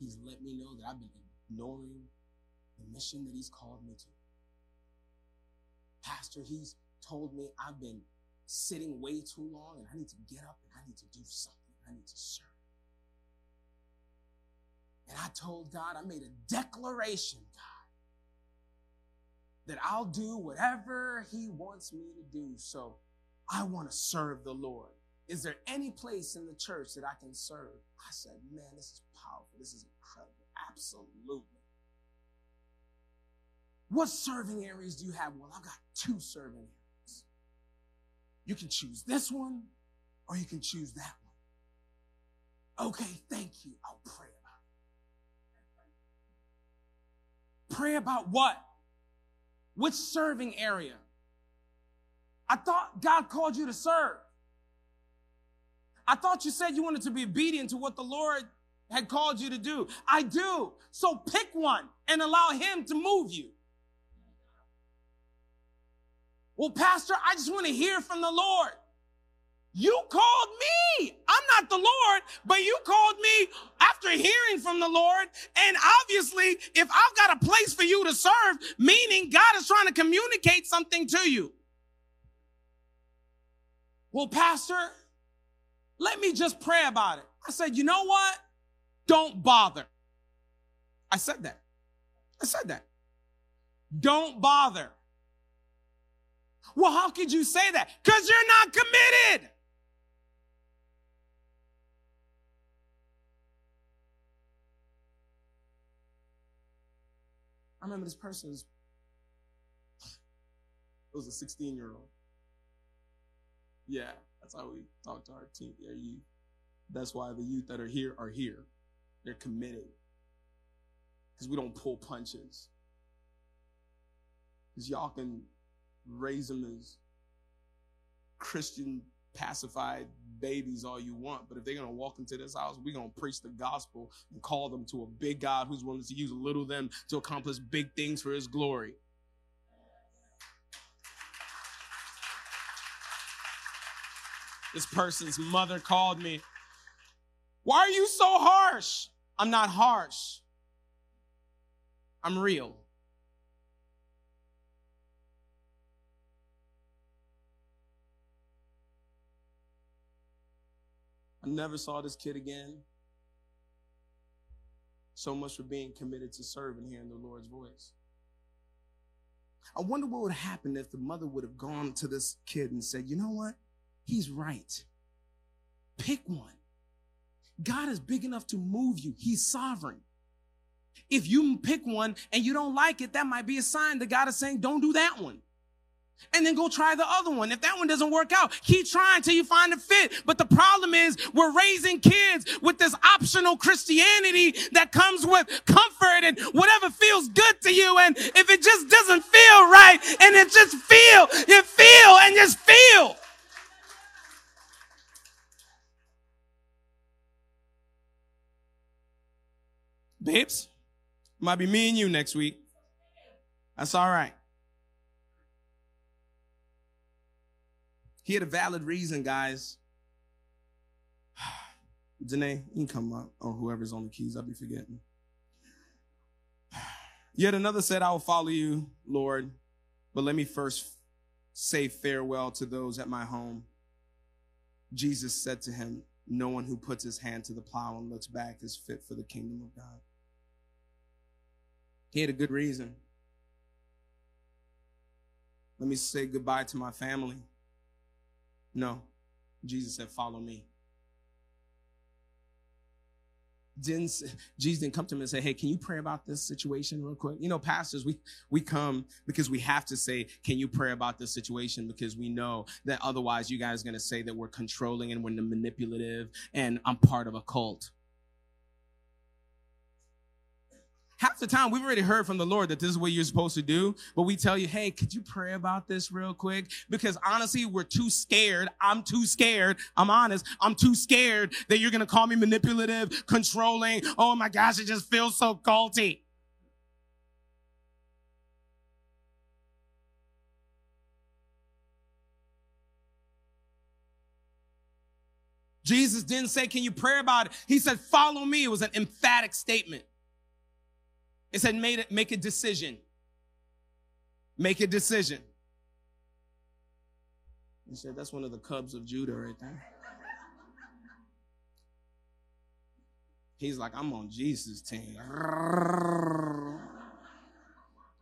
He's let me know that I've been ignoring the mission that he's called me to. Pastor, he's told me I've been sitting way too long and I need to get up and I need to do something. I need to serve. And I told God, I made a declaration, God, that I'll do whatever He wants me to do. So I want to serve the Lord. Is there any place in the church that I can serve? I said, man, this is powerful. This is. Absolutely. What serving areas do you have? Well, I've got two serving areas. You can choose this one or you can choose that one. Okay, thank you. I'll pray about it. Pray about what? Which serving area? I thought God called you to serve. I thought you said you wanted to be obedient to what the Lord had called you to do. I do. So pick one and allow Him to move you. Well, Pastor, I just want to hear from the Lord. You called me. I'm not the Lord, but you called me after hearing from the Lord. And obviously, if I've got a place for you to serve, meaning God is trying to communicate something to you. Well, Pastor, let me just pray about it. I said, You know what? Don't bother. I said that. I said that. Don't bother. Well, how could you say that? Because you're not committed. I remember this person's, it was a 16 year old. Yeah, that's how we talk to our team, youth. That's why the youth that are here are here. They're committed. Because we don't pull punches. Because y'all can raise them as Christian pacified babies all you want, but if they're going to walk into this house, we're going to preach the gospel and call them to a big God who's willing to use a little them to accomplish big things for his glory. This person's mother called me. Why are you so harsh? I'm not harsh. I'm real. I never saw this kid again. So much for being committed to serving hearing the Lord's voice. I wonder what would happen if the mother would have gone to this kid and said, you know what? He's right. Pick one. God is big enough to move you. He's sovereign. If you pick one and you don't like it, that might be a sign that God is saying, don't do that one and then go try the other one. If that one doesn't work out, keep trying till you find a fit. But the problem is we're raising kids with this optional Christianity that comes with comfort and whatever feels good to you. And if it just doesn't feel right and it just feel, you feel and just feel. Babes, might be me and you next week. That's all right. He had a valid reason, guys. Danae, you can come up, or whoever's on the keys, I'll be forgetting. Yet another said, I will follow you, Lord, but let me first say farewell to those at my home. Jesus said to him, No one who puts his hand to the plow and looks back is fit for the kingdom of God. He had a good reason. Let me say goodbye to my family. No. Jesus said, Follow me. Didn't, Jesus didn't come to him and say, Hey, can you pray about this situation real quick? You know, pastors, we, we come because we have to say, Can you pray about this situation? Because we know that otherwise you guys are going to say that we're controlling and we're manipulative and I'm part of a cult. Half the time we've already heard from the Lord that this is what you're supposed to do, but we tell you, hey, could you pray about this real quick? Because honestly, we're too scared. I'm too scared. I'm honest. I'm too scared that you're going to call me manipulative, controlling. Oh my gosh, it just feels so culty. Jesus didn't say, Can you pray about it? He said, Follow me. It was an emphatic statement. It said, made make a decision. Make a decision. He said, that's one of the cubs of Judah right there. He's like, I'm on Jesus' team.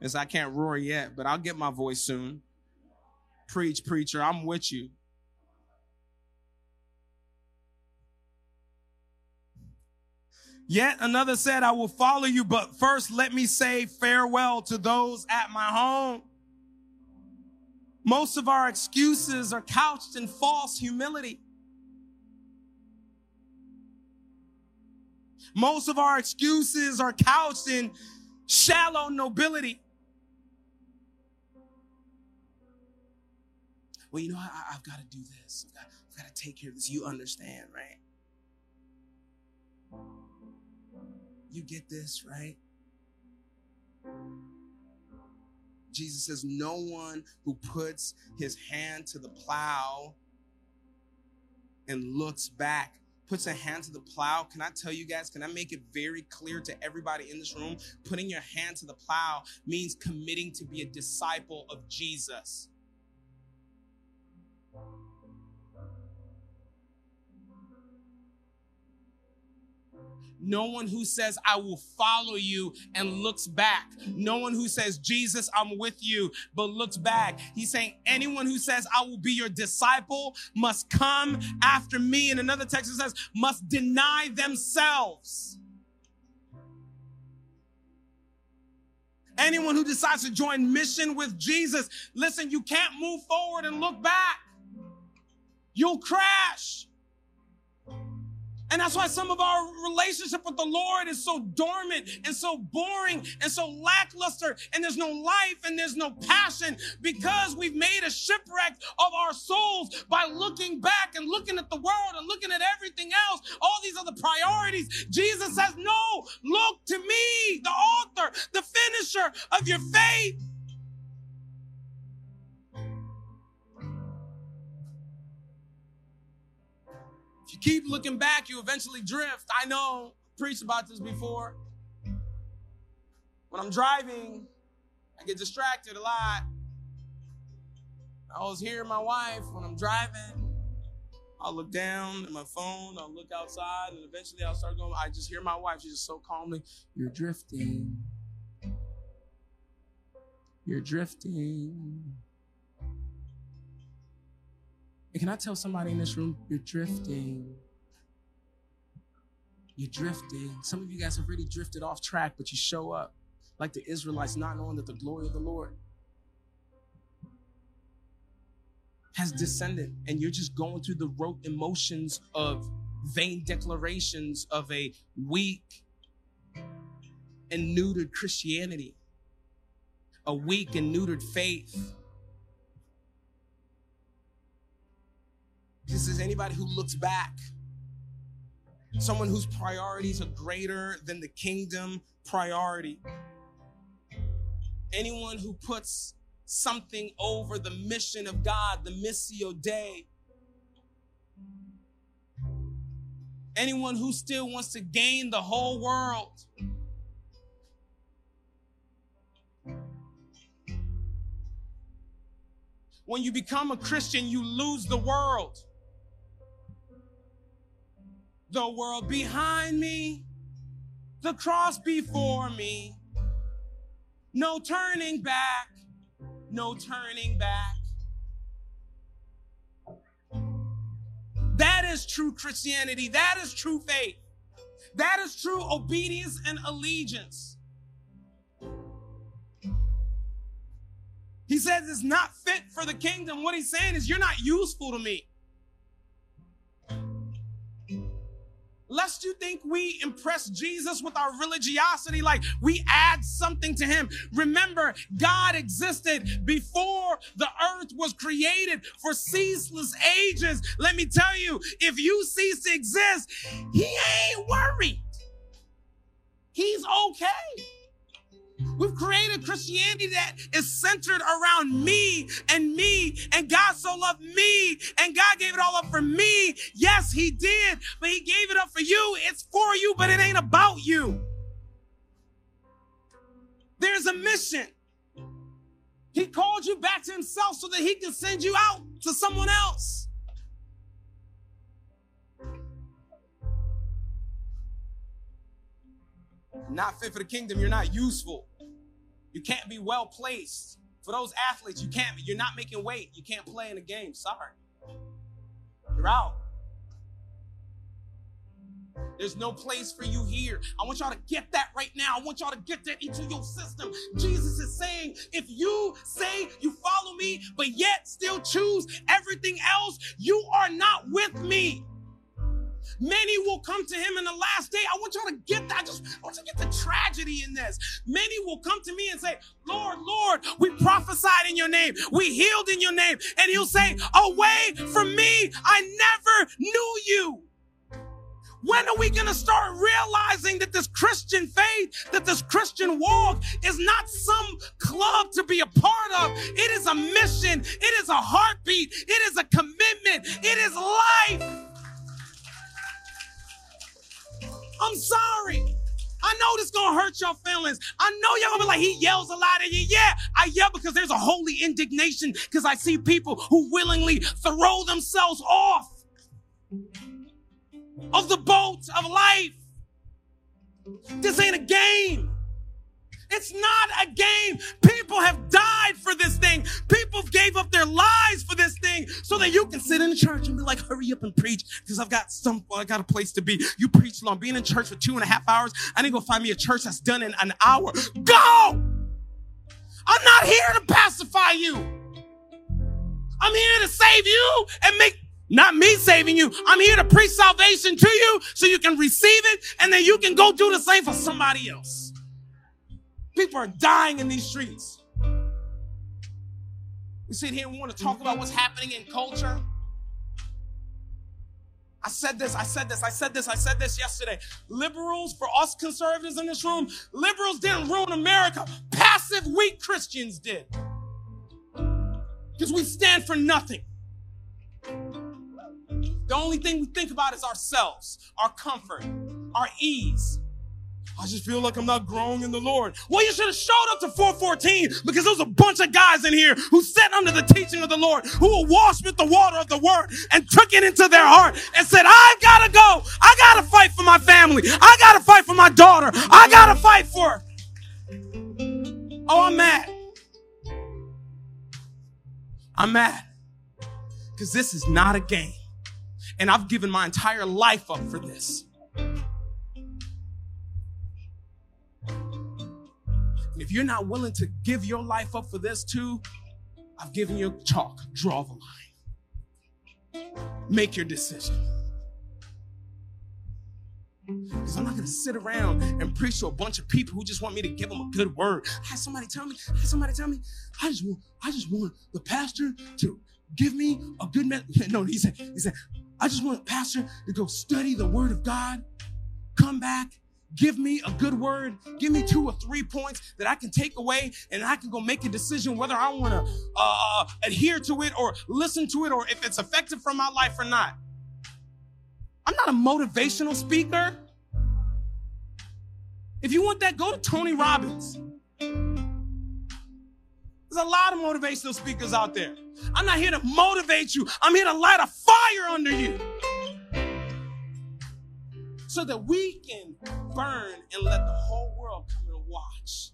As I can't roar yet, but I'll get my voice soon. Preach, preacher, I'm with you. Yet another said, I will follow you, but first let me say farewell to those at my home. Most of our excuses are couched in false humility. Most of our excuses are couched in shallow nobility. Well, you know, I, have got to do this. I've got, I've got to take care of this. You understand, right? You get this, right? Jesus says, No one who puts his hand to the plow and looks back, puts a hand to the plow. Can I tell you guys, can I make it very clear to everybody in this room? Putting your hand to the plow means committing to be a disciple of Jesus. No one who says, I will follow you and looks back. No one who says, Jesus, I'm with you, but looks back. He's saying, anyone who says, I will be your disciple must come after me. And another text says, must deny themselves. Anyone who decides to join mission with Jesus, listen, you can't move forward and look back. You'll crash. And that's why some of our relationship with the Lord is so dormant and so boring and so lackluster, and there's no life and there's no passion because we've made a shipwreck of our souls by looking back and looking at the world and looking at everything else, all these other priorities. Jesus says, No, look to me, the author, the finisher of your faith. If you keep looking back, you eventually drift. I know, preached about this before. When I'm driving, I get distracted a lot. I always hear my wife when I'm driving. I'll look down at my phone, I'll look outside, and eventually I'll start going. I just hear my wife. She's just so calmly, You're drifting. You're drifting. And can I tell somebody in this room, you're drifting? You're drifting. Some of you guys have really drifted off track, but you show up like the Israelites, not knowing that the glory of the Lord has descended, and you're just going through the rote emotions of vain declarations of a weak and neutered Christianity, a weak and neutered faith. This is anybody who looks back, someone whose priorities are greater than the kingdom priority. Anyone who puts something over the mission of God, the Missio Dei. Anyone who still wants to gain the whole world. When you become a Christian, you lose the world the world behind me, the cross before me. No turning back, no turning back. That is true Christianity. That is true faith. That is true obedience and allegiance. He says it's not fit for the kingdom. What he's saying is, you're not useful to me. Lest you think we impress Jesus with our religiosity, like we add something to him. Remember, God existed before the earth was created for ceaseless ages. Let me tell you, if you cease to exist, he ain't worried. He's okay. We've created Christianity that is centered around me and me, and God so loved me, and God gave it all up for me. Yes, He did, but He gave it up for you. It's for you, but it ain't about you. There's a mission. He called you back to Himself so that He can send you out to someone else. Not fit for the kingdom, you're not useful. You can't be well placed. For those athletes, you can't, you're not making weight. You can't play in a game. Sorry. You're out. There's no place for you here. I want y'all to get that right now. I want y'all to get that into your system. Jesus is saying, if you say you follow me, but yet still choose everything else, you are not with me. Many will come to him in the last day. I want y'all to get that. I Just I want you to get the tragedy in this. Many will come to me and say, Lord, Lord, we prophesied in your name. We healed in your name. And he'll say, away from me. I never knew you. When are we going to start realizing that this Christian faith, that this Christian walk is not some club to be a part of? It is a mission. It is a heartbeat. It is a commitment. It is life. I'm sorry. I know this gonna hurt your feelings. I know y'all gonna be like, he yells a lot at you. Yeah, I yell because there's a holy indignation because I see people who willingly throw themselves off of the boat of life. This ain't a game. It's not a game. People have died for this thing. People gave up their lives for this thing so that you can sit in church and be like, hurry up and preach because I've got some, I got a place to be. You preach long. Being in church for two and a half hours, I need to go find me a church that's done in an hour. Go! I'm not here to pacify you. I'm here to save you and make not me saving you. I'm here to preach salvation to you so you can receive it and then you can go do the same for somebody else. People are dying in these streets. We sit here and want to talk about what's happening in culture. I said this, I said this, I said this, I said this yesterday. Liberals, for us conservatives in this room, liberals didn't ruin America. Passive, weak Christians did. Because we stand for nothing. The only thing we think about is ourselves, our comfort, our ease. I just feel like I'm not growing in the Lord. Well, you should have showed up to 414 because there was a bunch of guys in here who sat under the teaching of the Lord, who were washed with the water of the word and took it into their heart and said, I've got to go. I got to fight for my family. I got to fight for my daughter. I got to fight for her. Oh, I'm mad. I'm mad because this is not a game. And I've given my entire life up for this. If you're not willing to give your life up for this too, I've given you chalk. Draw the line. Make your decision. Because I'm not going to sit around and preach to a bunch of people who just want me to give them a good word. I had somebody tell me, I had somebody tell me, I just want, I just want the pastor to give me a good message. No, he said, he said, I just want the pastor to go study the word of God, come back, give me a good word, give me two or three points that I can take away and I can go make a decision whether I want to uh, adhere to it or listen to it or if it's effective for my life or not. I'm not a motivational speaker. If you want that, go to Tony Robbins. There's a lot of motivational speakers out there. I'm not here to motivate you. I'm here to light a fire under you. So that we can burn and let the whole world come and watch.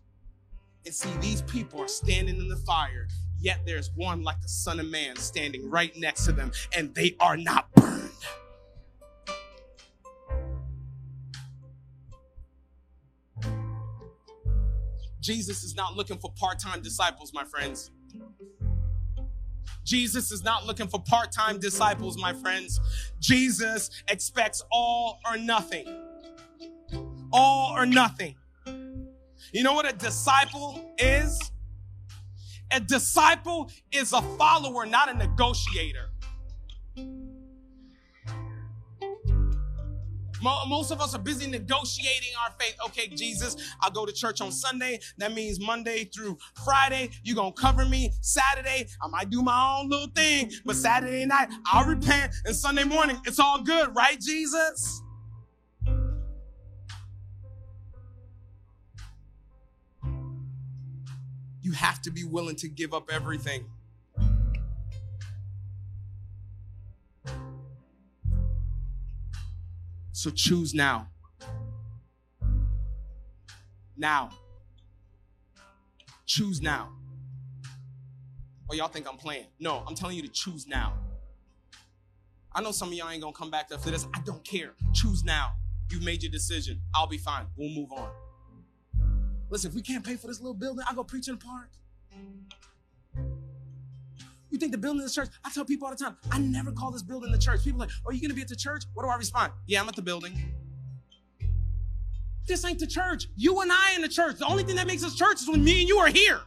And see, these people are standing in the fire, yet there's one like the Son of Man standing right next to them, and they are not burned. Jesus is not looking for part time disciples, my friends. Jesus is not looking for part time disciples, my friends. Jesus expects all or nothing. All or nothing. You know what a disciple is? A disciple is a follower, not a negotiator. Most of us are busy negotiating our faith. Okay, Jesus, I'll go to church on Sunday. That means Monday through Friday, you're going to cover me. Saturday, I might do my own little thing, but Saturday night, I'll repent. And Sunday morning, it's all good, right, Jesus? You have to be willing to give up everything. So choose now. Now. Choose now. Or oh, y'all think I'm playing. No, I'm telling you to choose now. I know some of y'all ain't gonna come back after this. I don't care. Choose now. You've made your decision. I'll be fine. We'll move on. Listen, if we can't pay for this little building, I'll go preach in the park. You think the building is the church? I tell people all the time, I never call this building the church. People are like, are you going to be at the church? What do I respond? Yeah, I'm at the building. This ain't the church. You and I in the church. The only thing that makes us church is when me and you are here.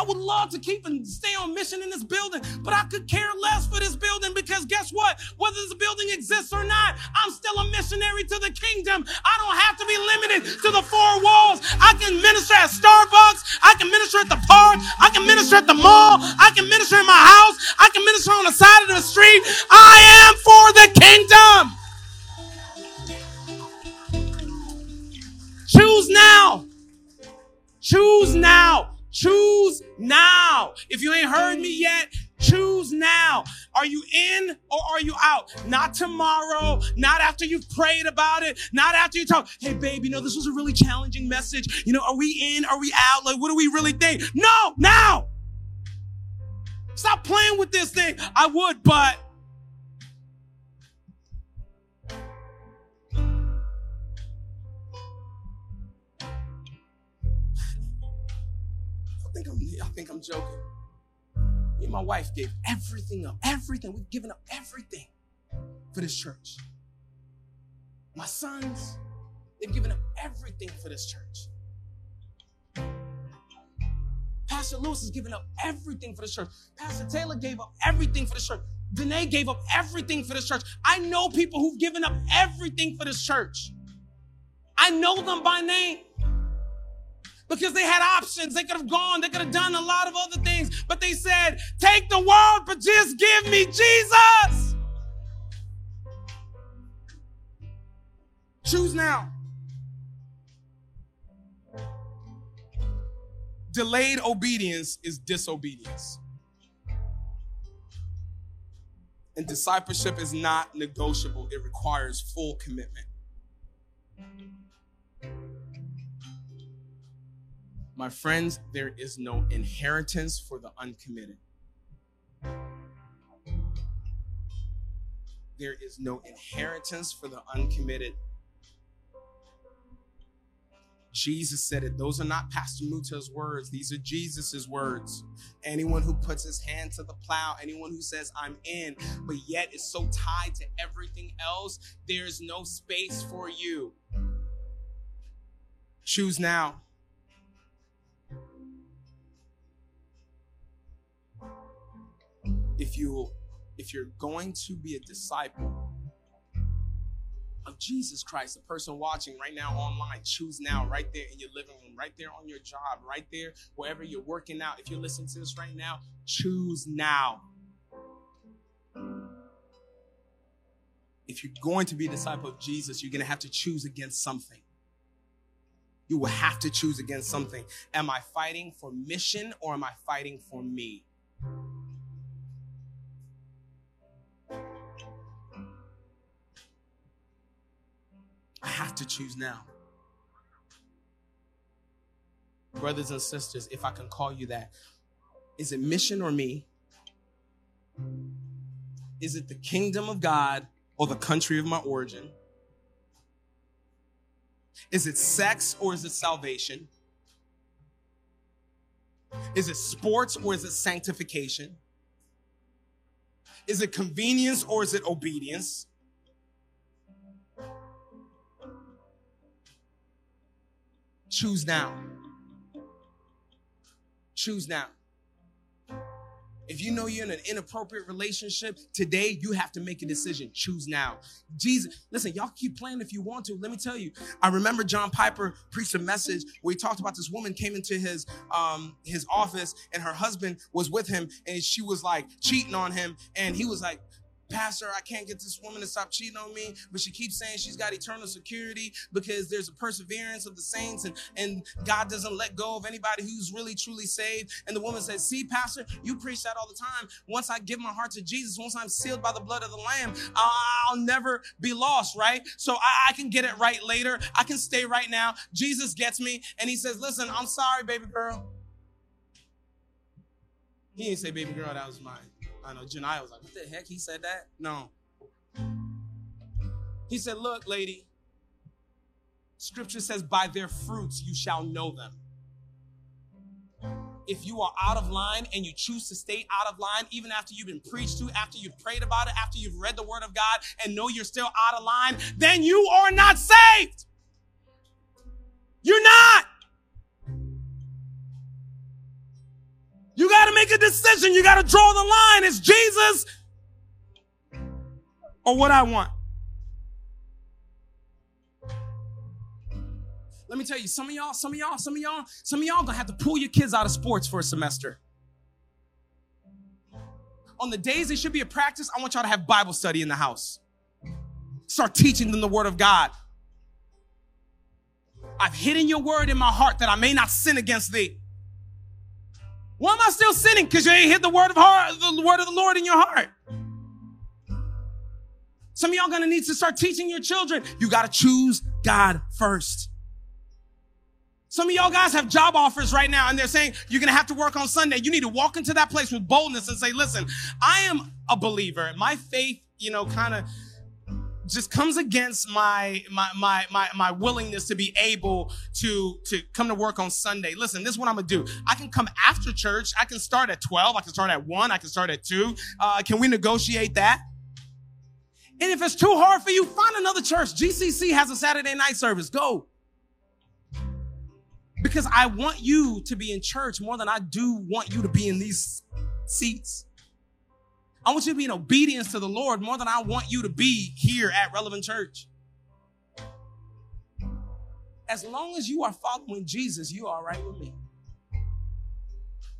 I would love to keep and stay on mission in this building, but I could care less for this building because guess what? Whether this building exists or not, I'm still a missionary to the kingdom. I don't have to be limited to the four walls. I can minister at Starbucks. I can minister at the park. I can minister at the mall. I can minister in my house. I can minister on the side of the street. I am for the kingdom. Choose now. Choose now. Choose now. If you ain't heard me mm. yet, choose now. Are you in or are you out? Not tomorrow, not after you've prayed about it, not after you talk, hey babe, you know, this was a really challenging message. You know, are we in? Are we out? Like, what do we really think? No, now. Stop playing with this thing. I would, but think I'm I think I'm joking. Me and my wife gave everything up. Everything. We've given up everything for this church. My sons, they've given up everything for this church. Pastor Lewis has given up everything for this church. Pastor Taylor gave up everything for this church. Danae gave up everything for this church. I know people who've given up everything for this church. I know them by name because they had options. They could have gone, they could have done a lot of other things, but they said, Take the world, but just give me Jesus. Choose now. Delayed obedience is disobedience. And discipleship is not negotiable, it requires full commitment. My friends, there is no inheritance for the uncommitted. There is no inheritance for the uncommitted. Jesus said it. Those are not Pastor Muta's words. These are Jesus's words. Anyone who puts his hand to the plow, anyone who says, I'm in, but yet is so tied to everything else, there's no space for you. Choose now. If you if you're going to be a disciple of Jesus Christ, the person watching right now online, choose now, right there in your living room, right there on your job, right there wherever you're working out. If you're listening to this right now, choose now. If you're going to be a disciple of Jesus, you're going to have to choose against something. You will have to choose against something. Am I fighting for mission or am I fighting for me? Have to choose now. Brothers and sisters, if I can call you that, is it mission or me? Is it the kingdom of God or the country of my origin? Is it sex or is it salvation? Is it sports or is it sanctification? Is it convenience or is it obedience? Choose now. Choose now. If you know you're in an inappropriate relationship, today you have to make a decision. Choose now. Jesus, listen, y'all keep playing if you want to. Let me tell you, I remember John Piper preached a message where he talked about this woman came into his um his office and her husband was with him and she was like cheating on him and he was like Pastor, I can't get this woman to stop cheating on me, but she keeps saying she's got eternal security because there's a perseverance of the saints and, and God doesn't let go of anybody who's really truly saved. And the woman says, See, Pastor, you preach that all the time. Once I give my heart to Jesus, once I'm sealed by the blood of the Lamb, I'll never be lost, right? So I, I can get it right later. I can stay right now. Jesus gets me and he says, Listen, I'm sorry, baby girl. He didn't say, Baby girl, that was mine. I know Janai was like, what the heck? He said that? No. He said, look, lady, scripture says, by their fruits you shall know them. If you are out of line and you choose to stay out of line, even after you've been preached to, after you've prayed about it, after you've read the word of God and know you're still out of line, then you are not saved. You're not. You got to make a decision. You got to draw the line. It's Jesus or what I want. Let me tell you, some of y'all, some of y'all, some of y'all, some of y'all gonna have to pull your kids out of sports for a semester. On the days they should be at practice, I want y'all to have Bible study in the house. Start teaching them the word of God. I've hidden your word in my heart that I may not sin against thee. Why am I still sinning? Because you ain't hit the word of heart, the word of the Lord in your heart. Some of y'all gonna need to start teaching your children. You gotta choose God first. Some of y'all guys have job offers right now and they're saying you're going to have to work on Sunday. You need to walk into that place with boldness and say, listen, I am a believer. My faith, you know, kind of just comes against my, my, my, my, my willingness to be able to, to come to work on Sunday. Listen, this is what I'm to do. I can come after church. I can start at 12. I can start at 1. I can start at 2. Uh, can we negotiate that? And if it's too hard for you, find another church. GCC has a Saturday night service. Go. Because I want you to be in church more than I do want you to be in these seats. I want you to be in obedience to the Lord more than I want you to be here at Relevant Church. As long as you are following Jesus, you are right with me.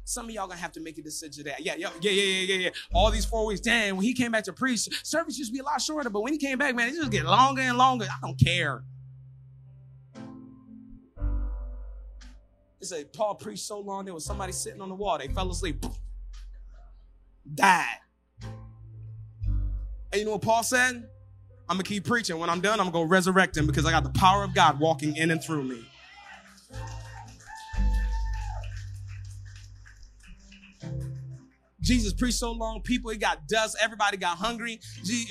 Some of y'all gonna have to make a decision today. Yeah, yeah, yeah, yeah, yeah, yeah. All these four weeks, damn, when he came back to preach, service used to be a lot shorter, but when he came back, man, it just get longer and longer. I don't care. It said Paul preached so long there was somebody sitting on the wall. They fell asleep. Died. And you know what Paul said? I'm gonna keep preaching. When I'm done, I'm gonna resurrect him because I got the power of God walking in and through me. Jesus preached so long, people, it got dust. Everybody got hungry.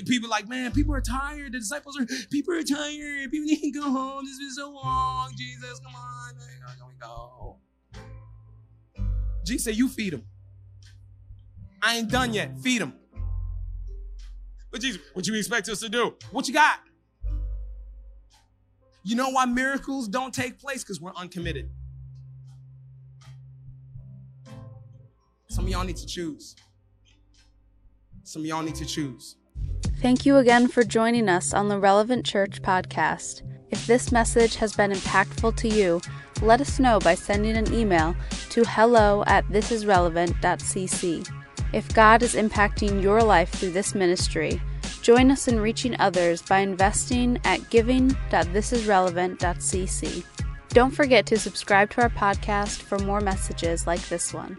People like, man, people are tired. The disciples are, people are tired. People need to go home. This has been so long. Jesus, come on. Can we go? Jesus said, you feed them. I ain't done yet. Feed them. But Jesus, what you expect us to do? What you got? You know why miracles don't take place? Because we're uncommitted. Some of y'all need to choose. Some of y'all need to choose. Thank you again for joining us on the Relevant Church podcast. If this message has been impactful to you, let us know by sending an email to hello at thisisrelevant.cc. If God is impacting your life through this ministry, join us in reaching others by investing at giving.thisisrelevant.cc. Don't forget to subscribe to our podcast for more messages like this one.